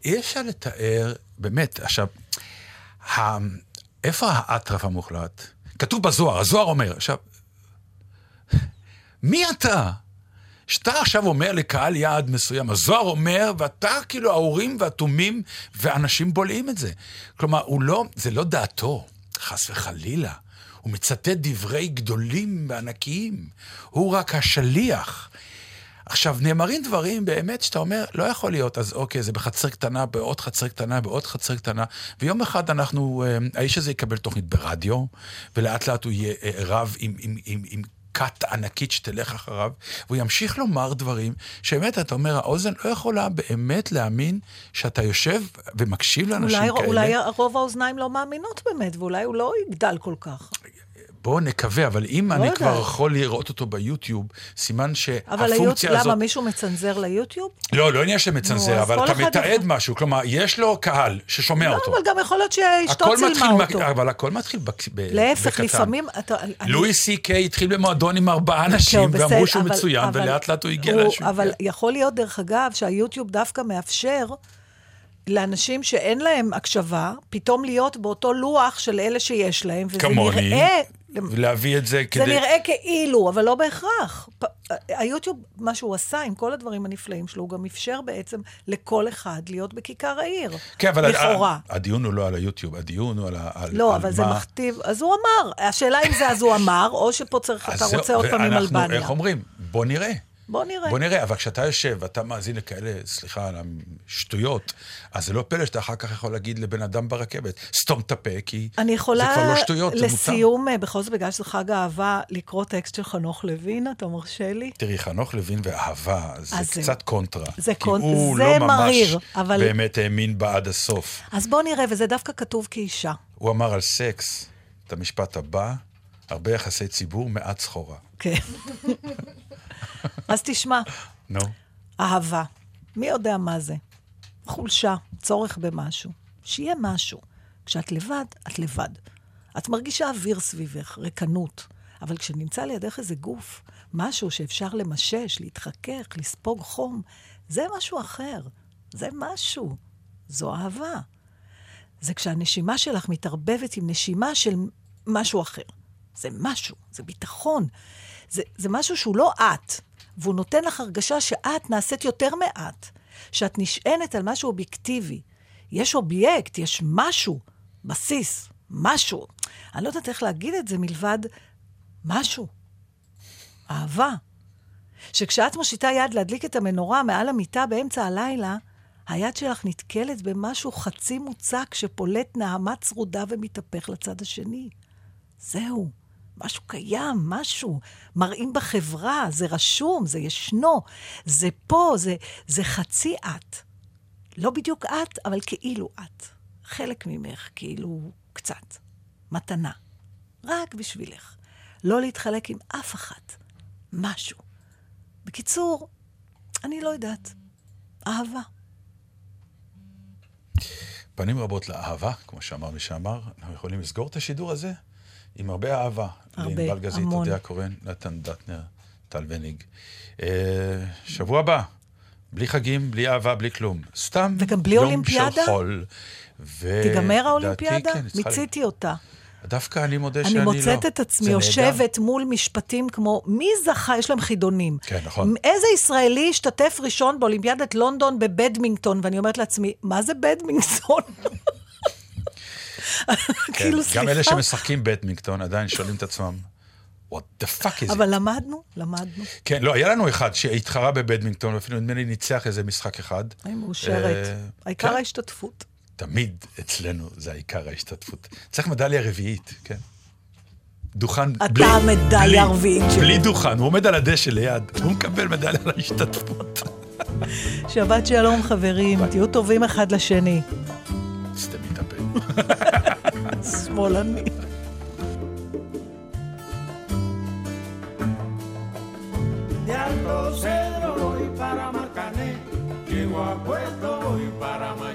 S1: אי אפשר לתאר, באמת, עכשיו, ה... איפה האטרף המוחלט? כתוב בזוהר, הזוהר אומר, עכשיו, מי אתה? שאתה עכשיו אומר לקהל יעד מסוים, הזוהר אומר, ואתה כאילו האורים והתומים, ואנשים בולעים את זה. כלומר, הוא לא, זה לא דעתו. חס וחלילה. הוא מצטט דברי גדולים וענקיים. הוא רק השליח. עכשיו, נאמרים דברים באמת שאתה אומר, לא יכול להיות, אז אוקיי, זה בחצר קטנה, בעוד חצר קטנה, בעוד חצר קטנה, ויום אחד אנחנו, אה, האיש הזה יקבל תוכנית ברדיו, ולאט לאט הוא יהיה אה, רב עם, עם, עם, עם כת ענקית שתלך אחריו, והוא ימשיך לומר דברים שבאמת, אתה אומר, האוזן לא יכולה באמת להאמין שאתה יושב ומקשיב לאנשים
S2: אולי,
S1: כאלה.
S2: אולי רוב האוזניים לא מאמינות באמת, ואולי הוא לא יגדל כל כך.
S1: בואו נקווה, אבל אם
S2: לא
S1: אני
S2: יודעת.
S1: כבר יכול לראות אותו ביוטיוב, סימן
S2: אבל היוט...
S1: שהפונקציה הזאת...
S2: למה, מישהו מצנזר ליוטיוב?
S1: לא, לא עניין של
S2: נו,
S1: אבל אתה
S2: אחד
S1: מתעד
S2: יכול-
S1: משהו, כלומר, יש לו קהל ששומע
S2: לא,
S1: אותו.
S2: אבל גם יכול להיות שאשתו צילמה
S1: מתחיל,
S2: אותו.
S1: אבל הכל מתחיל בק- ב-
S2: להפך,
S1: בקטן.
S2: לפעמים... אתה,
S1: לואי סי קיי התחיל במועדון עם ארבעה אנשים, ואמרו שהוא
S2: אבל-
S1: מצוין,
S2: אבל
S1: ולאט לאט הוא הגיע שהוא
S2: אבל. יכול להיות, דרך אגב, שהיוטיוב דווקא מאפשר לאנשים שאין להם הקשבה, פתאום להיות באותו לוח של אלה שיש להם, וזה
S1: כמוני,
S2: נראה...
S1: ולהביא את זה
S2: זה
S1: כדי...
S2: נראה כאילו, אבל לא בהכרח. היוטיוב, מה שהוא עשה עם כל הדברים הנפלאים שלו, הוא גם אפשר בעצם לכל אחד להיות בכיכר העיר.
S1: כן, אבל
S2: לכאורה.
S1: הדיון הוא לא על היוטיוב, הדיון הוא על ה...
S2: לא,
S1: על
S2: אבל זה מכתיב, אז הוא אמר. השאלה אם זה אז הוא אמר, או שפה צריך, אתה רוצה עוד פעם עם אלבניה.
S1: איך אומרים? בוא נראה.
S2: בוא נראה.
S1: בוא נראה, אבל כשאתה יושב ואתה מאזין לכאלה, סליחה על השטויות, אז זה לא פלא שאתה אחר כך יכול להגיד לבן אדם ברכבת, סתום את הפה, כי
S2: אני יכולה,
S1: זה כבר לא שטויות, זה מותר.
S2: לסיום, אה, בכל זאת, בגלל שזה חג האהבה, לקרוא טקסט של חנוך לוין, אתה מרשה לי?
S1: תראי, חנוך לוין ואהבה, זה
S2: אז זהו.
S1: קצת קונטרה.
S2: זה
S1: כי
S2: קונ-
S1: הוא
S2: זה
S1: לא ממש
S2: מריר, אבל-
S1: באמת האמין בה עד הסוף.
S2: אז בוא נראה, וזה דווקא כתוב כאישה.
S1: הוא אמר על סקס, את המשפט הבא, הרבה יחסי ציבור, מעט סחורה.
S2: כן. <laughs> אז תשמע,
S1: נו.
S2: אהבה, מי יודע מה זה? חולשה, צורך במשהו. שיהיה משהו. כשאת לבד, את לבד. את מרגישה אוויר סביבך, ריקנות. אבל כשנמצא לידך איזה גוף, משהו שאפשר למשש, להתחכך, לספוג חום, זה משהו אחר. זה משהו. זו אהבה. זה כשהנשימה שלך מתערבבת עם נשימה של משהו אחר. זה משהו, זה ביטחון. זה, זה משהו שהוא לא את, והוא נותן לך הרגשה שאת נעשית יותר מעט, שאת נשענת על משהו אובייקטיבי. יש אובייקט, יש משהו, בסיס, משהו. אני לא יודעת איך להגיד את זה מלבד משהו. אהבה. שכשאת מושיטה יד להדליק את המנורה מעל המיטה באמצע הלילה, היד שלך נתקלת במשהו חצי מוצק שפולט נעמה צרודה ומתהפך לצד השני. זהו, משהו קיים, משהו. מראים בחברה, זה רשום, זה ישנו, זה פה, זה, זה חצי את. לא בדיוק את, אבל כאילו את. חלק ממך, כאילו קצת. מתנה. רק בשבילך. לא להתחלק עם אף אחת. משהו. בקיצור, אני לא יודעת. אהבה.
S1: פנים רבות לאהבה, כמו שאמר מי שאמר, אנחנו יכולים לסגור את השידור הזה עם הרבה אהבה.
S2: הרבה,
S1: לענבל גזית,
S2: המון.
S1: אודיה קורן, נתן דטנר, טל וניג. אה, שבוע הבא, בלי חגים, בלי אהבה, בלי כלום. סתם
S2: וגם בלי
S1: יום
S2: אולימפיאדה?
S1: של חול. ו-
S2: תיגמר האולימפיאדה?
S1: כן,
S2: מיציתי אותה.
S1: דווקא אני מודה שאני
S2: אני
S1: לא.
S2: מוצאת את עצמי
S1: זה נהדר.
S2: יושבת מול משפטים כמו, מי זכה? יש להם חידונים.
S1: כן, נכון.
S2: איזה ישראלי השתתף ראשון באולימפיאדת לונדון בבדמינגטון? ואני אומרת לעצמי, מה זה בדמינגטון? <laughs>
S1: כן,
S2: כאילו, סליחה.
S1: גם אלה שמשחקים בטמינגטון עדיין שואלים את עצמם, what the fuck is it?
S2: אבל למדנו, למדנו.
S1: כן, לא, היה לנו אחד שהתחרה בבדמינגטון, ואפילו נדמה לי ניצח איזה משחק אחד.
S2: אני מאושרת.
S1: אה,
S2: העיקר
S1: כן.
S2: ההשתתפות.
S1: תמיד אצלנו זה העיקר ההשתתפות. צריך מדליה רביעית, כן. דוכן
S2: אתה
S1: בלי...
S2: המדליה
S1: בלי-
S2: הרביעית שלי.
S1: בלי דוכן, הוא עומד על הדשא ליד, הוא מקבל מדליה על ההשתתפות.
S2: שבת שלום, חברים. תהיו טובים אחד לשני.
S1: Smolan. De Alto
S2: Cedro voy para Marcané, llego a Puerto voy para Marcané.